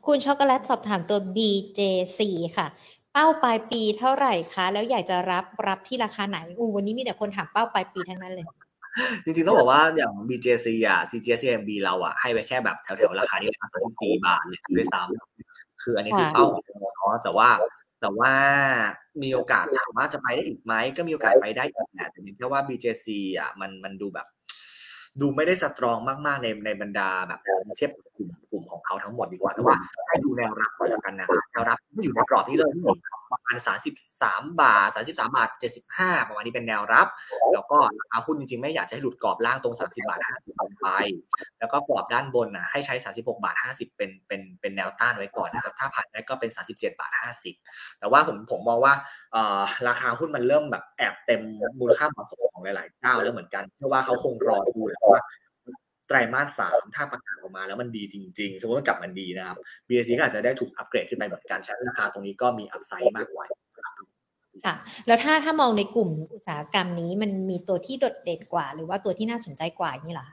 คุณช็อกโกแลตสอบถามตัว BJ4 ค่ะ เป้าปลายปีเท่าไหร่คะ แล้วอยากจะรับรับที่ราคาไหนอู้วันนี้มีแต่คนถามเป้าปลายปีทั้งนั้นเลย จริงๆต้องบอกว่าอย่าง BJC อะ CGSCMB เราอะให้ไว้แค่แบบแถวๆราคาที่ประมาณสี่บาทเลยด้วยซ้ำคืออันนี้คือเป้าของเราเนาะแต่ว่าแต่ว่ามีโอกาสถามว่าจะไปได้อีกไหมก็มีโอกาสไปได้อีกแหละแต่เพียงแค่ว่า BJC อะมันมันดูแบบ ดูไม่ได้สตรองมากๆในในบรรดาแบบเทียบกลุ่มกลุ่มของเขาทั้งหมดดีกว่าแต่ว่าให้ดูแนวรับก่อนแล้วกันนะครับแนวรับที่อยู่ในกรอบที่เลยที่ ประมาณสามสิบสามบาทสามสิบสามบาทเจ็ดสิบห้าประมาณนี้เป็นแนวรับ แล้วก็ราคาหุ้นจริงๆ ไม่อยากจะให้หลุดกรอบล่างตรงสามสิบาทห้าสิบลงไป แล้วก็กรอบด้านบนนะให้ใช้สามสิบหกบาทห้าสิบเป็นเป็นเป็นแนวต้านไว้ก่อนนะครับ ถ้าผ่านได้ก็เป็นสามสิบเจ็ดบาทห้าสิบแต่ว่าผมผมมองว่าราคาหุ้นมันเริ่มแบบแอบเต็มมูลค่าเหมาะสมของหลายๆเจ้าแล้วเหมือนกัน เพราะว่าเขาคงรอดูแหละว่า ไตรมาสสามถ้าประกาศออกมาแล้วมันดีจริงๆ สมมติว่ากลับมันดีนะครับ BJC ก็อาจจะได้ถูกอัปเกรดขึ้นไปเหมือนกันใช้ราคาตรงนี้ก็มี upside มากกว่าค่ะ แล้วถ้าถ้ามองในกลุ่มอุตสาหกรรมนี้มันมีตัวที่โดดเด่นกว่า หรือว่าตัวที่น่าสนใจกว่านี่หรอ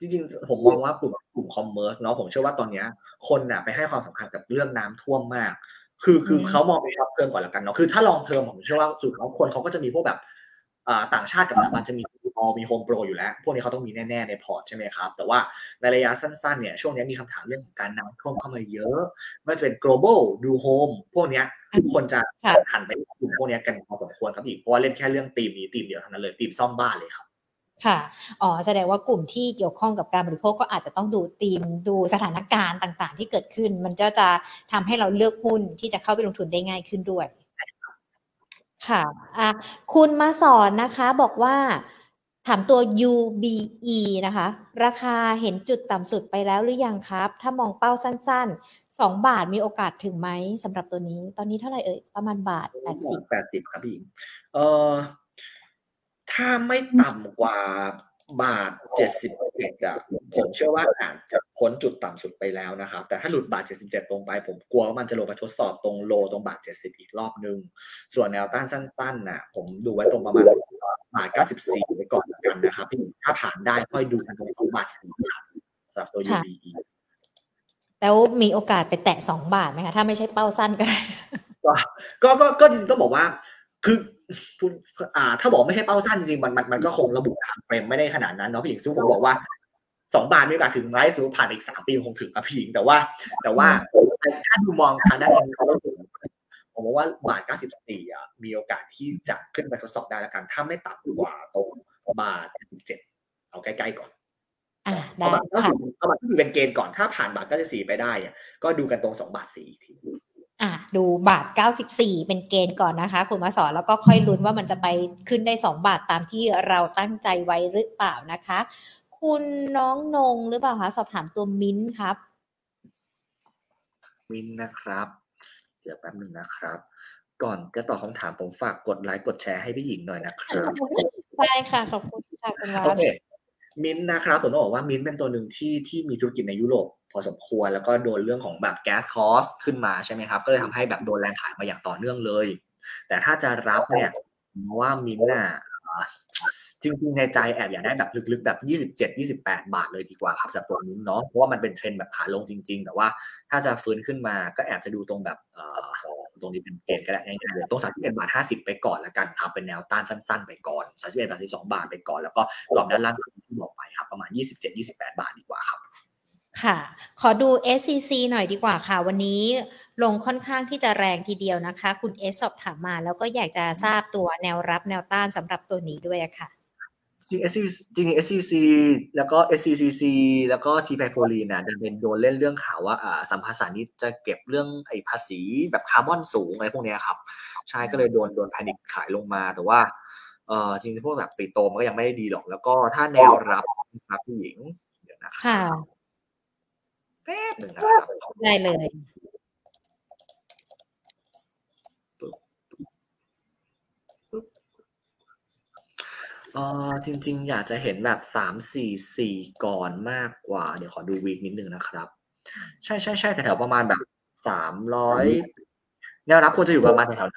จริงๆ ผมมองว่ากลุ่มกลุ่ม commerce เนาะผมเชื่อว่าตอนนี้คนน่ะไปให้ความสำคัญกับเรื่องน้ำท่วมมาก คือคือเขามองไป short term ก่อนละกันเนาะคือถ้า long term ผมเชื่อว่าสุดแล้วคนเขาก็จะมีพวกแบบต่างชาติกับสถาบันจะมี อมีโฮมโปรอยู่แล้ว พวกนี้เขาต้องมีแน่ ๆ ในพอร์ตใช่ไหมครับ แต่ว่าในระยะสั้น ๆ เนี่ย ช่วงนี้มีคำถามเรื่องของการน้ำท่วมเข้ามาเยอะไม่ว่าจะเป็น Global DoHome พวกนี้คนจะหันไปกลุ่มพวกนี้กันพอสมควรครับอีก เพราะว่าเล่นแค่เรื่องตีมนี้ตีมเดียวเท่านั้นเลยตีมซ่อมบ้านเลยครับค่ะ อ๋อ แสดงว่ากลุ่มที่เกี่ยวข้องกับการบริโภคก็อาจจะต้องดูธีม ดูสถานการณ์ต่างๆ ที่เกิดขึ้น มันก็จะทำให้เราเลือกหุ้นที่จะเข้าไปลงทุนได้ง่ายขึ้นด้วย ค่ะ อะ คุณมาสอนนะคะบอกว่า ถามตัว UBE นะคะ ราคาเห็นจุดต่ำสุดไปแล้วหรือยังครับ ถ้ามองเป้าสั้นๆ 2 บาทมีโอกาสถึงไหมสำหรับตัวนี้ ตอนนี้เท่าไหร่เอ่ย ประมาณบาท 80 80 ครับพี่เอ่อถ้าไม่ต่ำกว่าบาทเจ็ดสิบเอ็ดอะผมเชื่อว่าอาจจะพ้นจุดต่ำสุดไปแล้วนะครับ แต่ถ้าหลุดบาทเจ็ดสิบเจ็ดตรงไป ผมกลัวว่ามันจะลงไปทดสอบตรงโลตรงบาทเจ็ดสิบอีกรอบนึง ส่วนแนวต้านสั้นๆน่ะ ผมดูไว้ตรงประมาณ บาทเก้าสิบสี่ไว้ก่อนกันนะครับพี่ถ้าผ่านได้ค่อยดูกันตรงบาทสี่ครับสำหรับตัว UBE แล้วมีโอกาสไปแตะสองบาทไหมคะ ถ้าไม่ใช่เป้าสั้นก็ได้ก็ก็ก็จริงๆต้องบอกว่า คือคุณอ่า ถ้าบอกไม่ใช่เป้าสั้นจริงๆมันมันมันก็คงระบุทางเฟรมไม่ได้ขนาดนั้นเนาะพี่หญิงซึ่งผมบอกว่าสองบาทมีโอกาสถึงไหมสูผ่านอีกสามปีคงถึงครับพี่หญิงแต่ว่า แต่ว่าถ้าดูมองทางด้านเทคนิค ผมบอกว่าบาทเก้าสิบสี่อะ มีโอกาสที่จะขึ้นไปทดสอบได้แล้วกัน ถ้าไม่ต่ำกว่าตรงบาทสิบเจ็ดเอาใกล้ๆก่อนอ่าได้ค่ะเอาบาทที่เป็นเกณฑ์ก่อน ถ้าผ่านบาทเก้าสิบสี่ไปได้อะก็ดูกันตรงสองบาทสี่ทีอะดูบาท 94 เป็นเกณฑ์ก่อนนะคะ คุณมาสอนแล้วก็ค่อยลุ้นว่ามันจะไปขึ้นได้ 2 บาทตามที่เราตั้งใจไว้หรือเปล่านะคะ คุณน้องนงหรือเปล่าคะสอบถามตัวมิ้นครับ มิ้นนะครับเดี๋ยวแป๊บนึงนะครับ ก่อนจะตอบคำถามผมฝากกดไลค์กดแชร์ให้พี่หญิงหน่อยนะครับใช่ค่ะขอบคุณค่ะคุณวัดโอเคมิ้นนะครับผมต้องบอกว่ามิ้นเป็นตัวหนึ่งที่ที่มีธุรกิจในยุโรปพอสมควรแล้วก็โดนเรื่องของแบบแก๊สคอสขึ้นมาใช่ไหมครับ ก็เลยทำให้แบบโดนแรงขายมาอย่างต่อเนื่องเลย แต่ถ้าจะรับเนี่ยว่ามินน่ะ จริงๆในใจแอบอยากได้แบบลึกๆแบบ 27 28 บาทเลยดีกว่าครับสำหรับตัวนี้เนาะเพราะว่ามันเป็นเทรนด์แบบขาลงจริง ๆ แต่ว่าถ้าจะฟื้นขึ้นมาก็แอบจะดูตรงแบบตรงนี้เป็นเกณฑ์ก็ได้ง่ายๆเลยตรง31บาท50 ไปก่อนแล้วกันครับเป็นแนวต้านสั้น ๆ ไปก่อน31บาท12 บาทไปก่อน แล้วก็รอบด้านล่างที่บอกไปครับประมาณ 27 28 บาทดีกว่าครับค่ะ ขอดู SCC หน่อยดีกว่าค่ะ วันนี้ลงค่อนข้างที่จะแรงทีเดียวนะคะ คุณเอสสอบถามมา แล้วก็อยากจะทราบตัวแนวรับแนวต้านสำหรับตัวนี้ด้วยค่ะ จริง SCC จริง SCC แล้วก็ SCCC แล้วก็ทีไพโพลีนะดันเป็นโดนเล่นเรื่องข่าวว่าอ่าสัมภาษานี้จะเก็บเรื่องไอ้ภาษีแบบคาร์บอนสูงอะไรพวกนี้ครับ ใช่ก็เลยโดนโดนแพนิคขายลงมา แต่ว่าเออจริงๆพวกแบบปิโตมันก็ยังไม่ได้ดีหรอก แล้วก็ถ้าแนวรับครับผู้หญิง เดี๋ยวนะครับแป๊บหนึ่งนะครับได้เลย เออจริง ๆ อยากจะเห็นแบบสามสี่สี่ก่อนมากกว่า เดี๋ยวขอดูวีคนิดนึงนะครับ ใช่ใช่ใช่แถวๆประมาณแบบสามร้อยแนวรับควรจะอยู่ประมาณแถว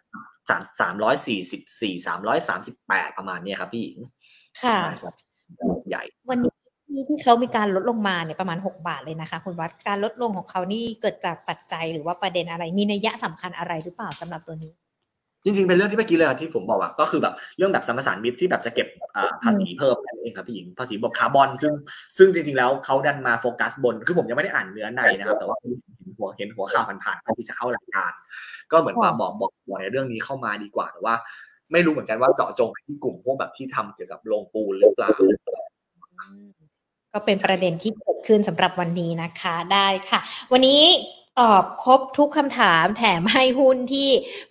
สามสามร้อยสี่สิบสี่สามร้อยสามสิบแปดประมาณเนี้ยครับพี่หญิงค่ะครับใหญ่ วันนี้ที่เขามีการลดลงมาเนี่ยประมาณ 6 บาทเลยนะคะ คุณวัดการลดลงของเขานี่เกิดจากปัจจัยหรือว่าประเด็นอะไรมีนัยยะสำคัญอะไรหรือเปล่าสำหรับตัวนี้ จริงๆ เป็นเรื่องที่เมื่อกี้เลยอะที่ผมบอกอะก็คือแบบเรื่องแบบสัมปทานมิตรที่แบบจะเก็บอ่าภาษีเพิ่มนั่นเองครับพี่หญิงภาษีบวกคาร์บอนซึ่งซึ่งจริงๆแล้วเขาดันมาโฟกัสบนคือผมยังไม่ได้อ่านเนื้อในนะครับ แต่ว่าเห็นหัวเห็นหัวข่าวผ่านๆก่อนที่จะเข้ารายการ ก็เหมือนมาบอกบอกบอกในเรื่องนี้เข้ามาดีกว่าแต่ว่า ไม่รู้เหมือนกันว่าเจาะจงไปที่กลุ่มพวกแบบที่ทำเกี่ยวกับโรงปูนหรือเปล่าก็เป็นประเด็นที่เกิดขึ้นสำหรับวันนี้นะคะได้ค่ะ วันนี้ ตอบครบทุกคำถามแถมให้หุ้นที่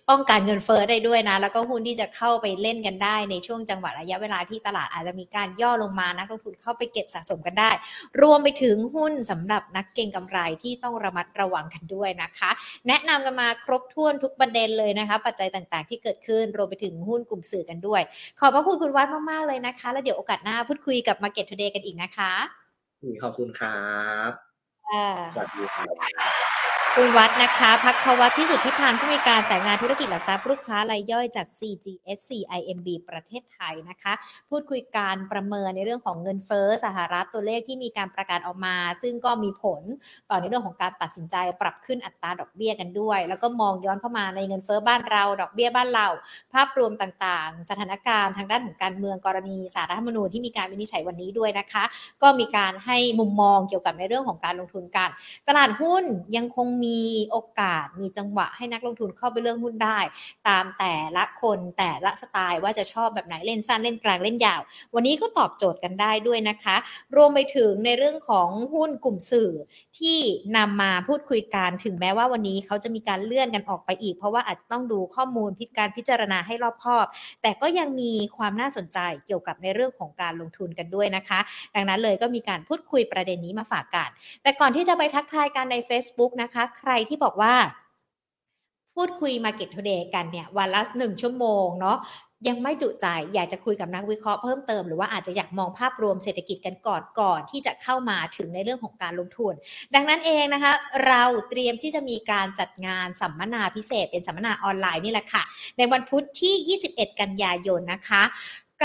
ป้องกันเงินเฟ้อได้ด้วยนะ แล้วก็หุ้นที่จะเข้าไปเล่นกันได้ในช่วงจังหวะระยะเวลาที่ตลาดอาจจะมีการย่อลงมานักลงทุนเข้าไปเก็บสะสมกันได้ รวมไปถึงหุ้นสำหรับนักเก็งกำไรที่ต้องระมัดระวังกันด้วยนะคะ แนะนำกันมาครบถ้วนทุกประเด็นเลยนะคะ ปัจจัยต่างๆ ที่เกิดขึ้นรวมไปถึงหุ้นกลุ่มสื่อกันด้วย ขอบพระคุณคุณวัดมากๆเลยนะคะ แล้วเดี๋ยวโอกาสหน้าพูดคุยกับ Market Today กันอีกนะคะขอบคุณครับค่ะสวัสดีครับ คุณวัดนะคะพักควัตที่สุดที่พานผู้มีการสายงานธุรกิจหลักทรัพย์ลูกค้ารายย่อยจาก CGSC IMB ประเทศไทยนะคะ พูดคุยการประเมินในเรื่องของเงินเฟ้อสหรัฐตัวเลขที่มีการประกาศออกมา ซึ่งก็มีผลต่อในเรื่องของการตัดสินใจปรับขึ้นอัตราดอกเบี้ยกันด้วย แล้วก็มองย้อนเข้ามาในเงินเฟ้อบ้านเรา ดอกเบี้ยบ้านเรา ภาพรวมต่างๆ สถานการณ์ทางด้านของการเมืองกรณีสารรัฐธรรมนูญที่มีการวินิจฉัยวันนี้ด้วยนะคะ ก็มีการให้มุมมองเกี่ยวกับในเรื่องของการลงทุนกัน ตลาดหุ้นยังคงมีีโอกาสมีจังหวะให้นักลงทุนเข้าไปเลือกหุ้นได้ ตามแต่ละคนแต่ละสไตล์ว่าจะชอบแบบไหนเล่นสั้นเล่นกลางเล่นยาว วันนี้ก็ตอบโจทย์กันได้ด้วยนะคะ รวมไปถึงในเรื่องของหุ้นกลุ่มสื่อที่นำมาพูดคุยกันถึงแม้ว่าวันนี้เขาจะมีการเลื่อนกันออกไปอีก เพราะว่าอาจจะต้องดูข้อมูลพิการพิจารณาให้รอบคอบ แต่ก็ยังมีความน่าสนใจเกี่ยวกับในเรื่องของการลงทุนกันด้วยนะคะ ดังนั้นเลยก็มีการพูดคุยประเด็นนี้มาฝากกัน แต่ก่อนที่จะไปทักทายกันใน Facebook นะคะใครที่บอกว่า พูดคุย Market Today กันเนี่ยวันละหนึ่งชั่วโมงเนาะยังไม่จุใจอยากจะคุยกับนักวิเคราะห์เพิ่มเติมหรือว่าอาจจะอยากมองภาพรวมเศรษฐกิจกันก่อนก่อนที่จะเข้ามาถึงในเรื่องของการลงทุน ดังนั้นเองนะคะ เราเตรียมที่จะมีการจัดงานสัมมนาพิเศษ เป็นสัมมนาออนไลน์นี่แหละค่ะ ในวันพุธที่ 21 กันยายนนะคะ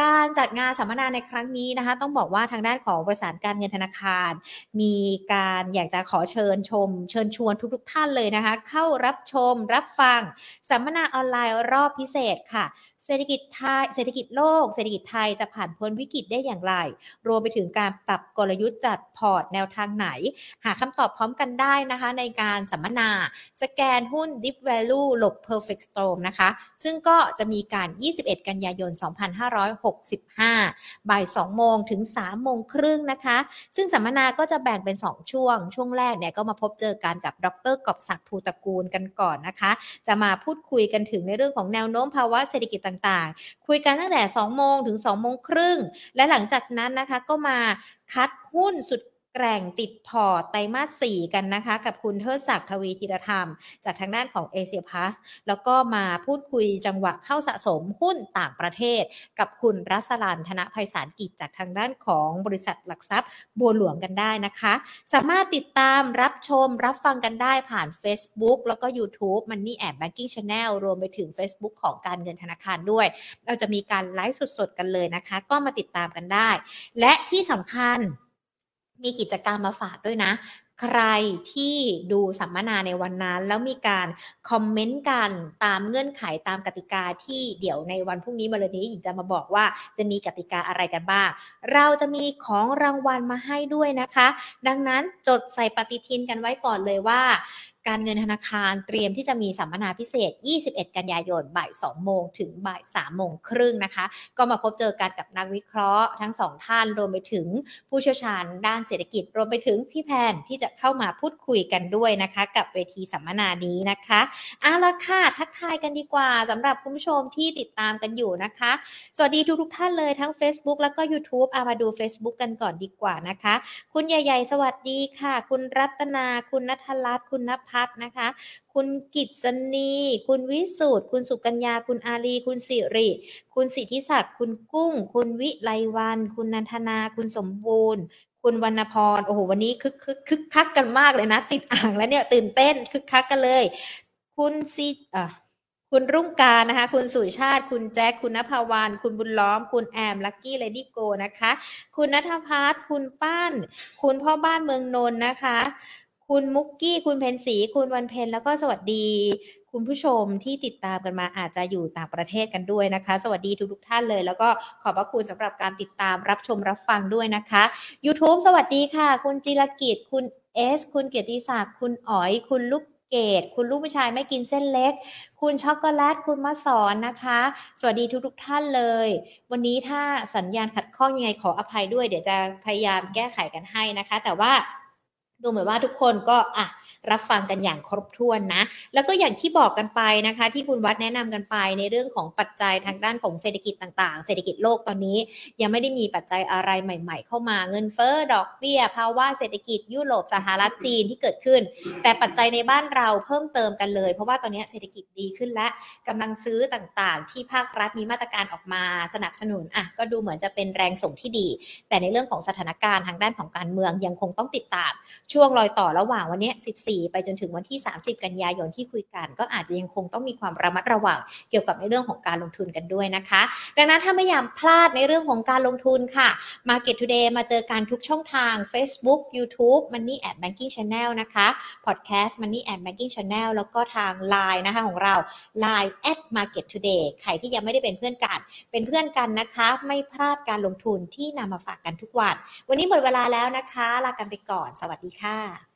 การจัดงานสัมมนาในครั้งนี้นะคะ ต้องบอกว่าทางด้านของบริษัทการเงินธนาคาร มีการอยากจะขอเชิญชม เชิญชวนทุกๆท่านเลยนะคะ เข้ารับชมรับฟังสัมมนาออนไลน์รอบพิเศษค่ะ เศรษฐกิจไทยเศรษฐกิจโลก เศรษฐกิจไทยจะผ่านพ้นวิกฤตได้อย่างไร รวมไปถึงการปรับกลยุทธ์จัดพอร์ตแนวทางไหน หาคำตอบพร้อมกันได้นะคะ ในการสัมมนา สแกนหุ้น Deep Value หลบ Perfect Storm นะคะ ซึ่งก็จะมีการ 21 กันยายน 2565 บ่าย 2 โมงถึง 3 โมงครึ่งนะคะ ซึ่งสัมมนาก็จะแบ่งเป็น 2 ช่วง ช่วงแรกเนี่ยก็มาพบเจอกันกับดรกอบศักดิ์ภูตระกูลกันก่อนนะคะ จะมาพูดคุยกันถึงในเรื่องของแนวโน้มภาวะเศรษฐกิจต่างๆ คุยกันตั้งแต่2โมงถึง2โมงครึ่ง และหลังจากนั้นนะคะก็มาคัดหุ้นสุด แกร่งติดพอร์ตไตรมาส 4 กันนะคะ กับคุณเทิดศักดิ์ทวีธีรธรรม จากทางด้านของเอเชียพาสแล้วก็มาพูดคุยจังหวะเข้าสะสมหุ้นต่างประเทศ กับคุณรัศรันธนภัยสารกิจจากทางด้านของบริษัทหลักทรัพย์บัวหลวงกันได้นะคะ สามารถติดตามรับชมรับฟังกันได้ผ่าน Facebook แล้วก็ YouTube Money and Banking Channel รวมไปถึง Facebook ของการเงินธนาคารด้วย เราจะมีการไลฟ์สดๆกันเลยนะคะ ก็มาติดตามกันได้ และที่สำคัญ มีกิจกรรมมาฝากด้วยนะ ใครที่ดูสัมมนาในวันนั้น แล้วมีการคอมเมนต์กันตามเงื่อนไขตามกติกาที่เดี๋ยวในวันพรุ่งนี้มาเลยนี้หญิงจะมาบอกว่าจะมีกติกาอะไรกันบ้าง เราจะมีของรางวัลมาให้ด้วยนะคะ ดังนั้นจดใส่ปฏิทินกันไว้ก่อนเลยว่า การเงินธนาคารเตรียมที่จะมีสัมมนาพิเศษ 21 กันยายนบ่าย 2 โมงถึงบ่าย 3 โมงครึ่งนะคะ ก็มาพบเจอกันกับนักวิเคราะห์ทั้งสองท่านรวมไปถึงผู้เชี่ยวชาญด้านเศรษฐกิจ รวมไปถึงพี่แพนที่จะเข้ามาพูดคุยกันด้วยนะคะ กับเวทีสัมมนานี้นะคะเอาละค่ะทักทายกันดีกว่าสำหรับคุณผู้ชมที่ติดตามกันอยู่นะคะ สวัสดีทุกๆท่านเลยทั้ง Facebook แล้วก็ YouTube เอามาดู Facebook กันก่อนดีกว่านะคะ คุณใหญ่ ๆ สวัสดีค่ะ คุณรัตนาคุณนัทรัตน์คุณนภทรนะคะ คุณกิตสนีคุณวิสุทธ์คุณสุกัญญา คุณอารีคุณสิริ คุณสิทธิศักดิ์ คุณกุ้ง คุณวิไลวัน คุณนันทนา คุณสมบูรณ์ คุณวรรณพร โอ้โห วันนี้คึกคึกคึกคักกันมากเลยนะ ติดอ่างแล้วเนี่ยตื่นเต้นคึกคักกันเลย คุณซีอะคุณรุ่งการนะคะ คุณสุชาติ คุณแจ็ค คุณนภาวาน คุณบุญล้อม คุณแอม ลักกี้เลดี้โกนะคะ คุณนัทพัฒน์ คุณป้าน คุณพ่อบ้านเมืองนนท์นะคะ คุณมุกกี้ คุณเพนสี คุณวันเพนแล้วก็สวัสดี คุณผู้ชมที่ติดตามกันมาอาจจะอยู่ต่างประเทศกันด้วยนะคะ สวัสดีทุกทุกท่านเลย แล้วก็ขอบพระคุณสำหรับการติดตามรับชมรับฟังด้วยนะคะ YouTube สวัสดีค่ะ คุณจิรกิจ คุณเอส คุณเกียรติศักดิ์ คุณอ๋อย คุณลูกเกดคุณลูกผู้ชายไม่กินเส้นเล็ก คุณช็อกโกแลต คุณมาสอนนะคะ สวัสดีทุกทุกท่านเลย วันนี้ถ้าสัญญาณขัดข้องยังไงขออภัยด้วย เดี๋ยวจะพยายามแก้ไขกันให้นะคะ แต่ว่า ดูเหมือนว่าทุกคนก็อะรับฟังกันอย่างครบถ้วนนะ แล้วก็อย่างที่บอกกันไปนะคะ ที่คุณวัดแนะนำกันไปในเรื่องของปัจจัยทางด้านของเศรษฐกิจต่างๆ เศรษฐกิจโลกตอนนี้ ยังไม่ได้มีปัจจัยอะไรใหม่ ๆ เข้ามาเงินเฟ้อดอกเบี้ยภาวะเศรษฐกิจยุโรปสหรัฐจีนที่เกิดขึ้น แต่ปัจจัยในบ้านเราเพิ่มเติมกันเลย เพราะว่าตอนนี้เศรษฐกิจดีขึ้นและกำลังซื้อต่างๆ ที่ภาครัฐมีมาตรการออกมาสนับสนุนอะก็ดูเหมือนจะเป็นแรงส่งที่ดี แต่ในเรื่องของสถานการณ์ทางด้านของการเมืองยังคงต้องติดตามช่วงรอยต่อระหว่างวันนี้ 14 ไปจนถึงวันที่ 30 กันยายนที่คุยกัน ก็อาจจะยังคงต้องมีความระมัดระวังเกี่ยวกับในเรื่องของการลงทุนกันด้วยนะคะ ดังนั้นถ้าไม่อยากพลาดในเรื่องของการลงทุนค่ะ Market Today มาเจอกันทุกช่องทาง Facebook YouTube Money at Banking Channel นะคะ Podcast Money at Banking Channel แล้วก็ทาง Line นะคะของเรา Line at Market Today ใครที่ยังไม่ได้เป็นเพื่อนกัน เป็นเพื่อนกันนะคะ ไม่พลาดการลงทุนที่นำมาฝากกันทุกวัน วันนี้หมดเวลาแล้วนะคะ ลากันไปก่อน สวัสดีค่ะ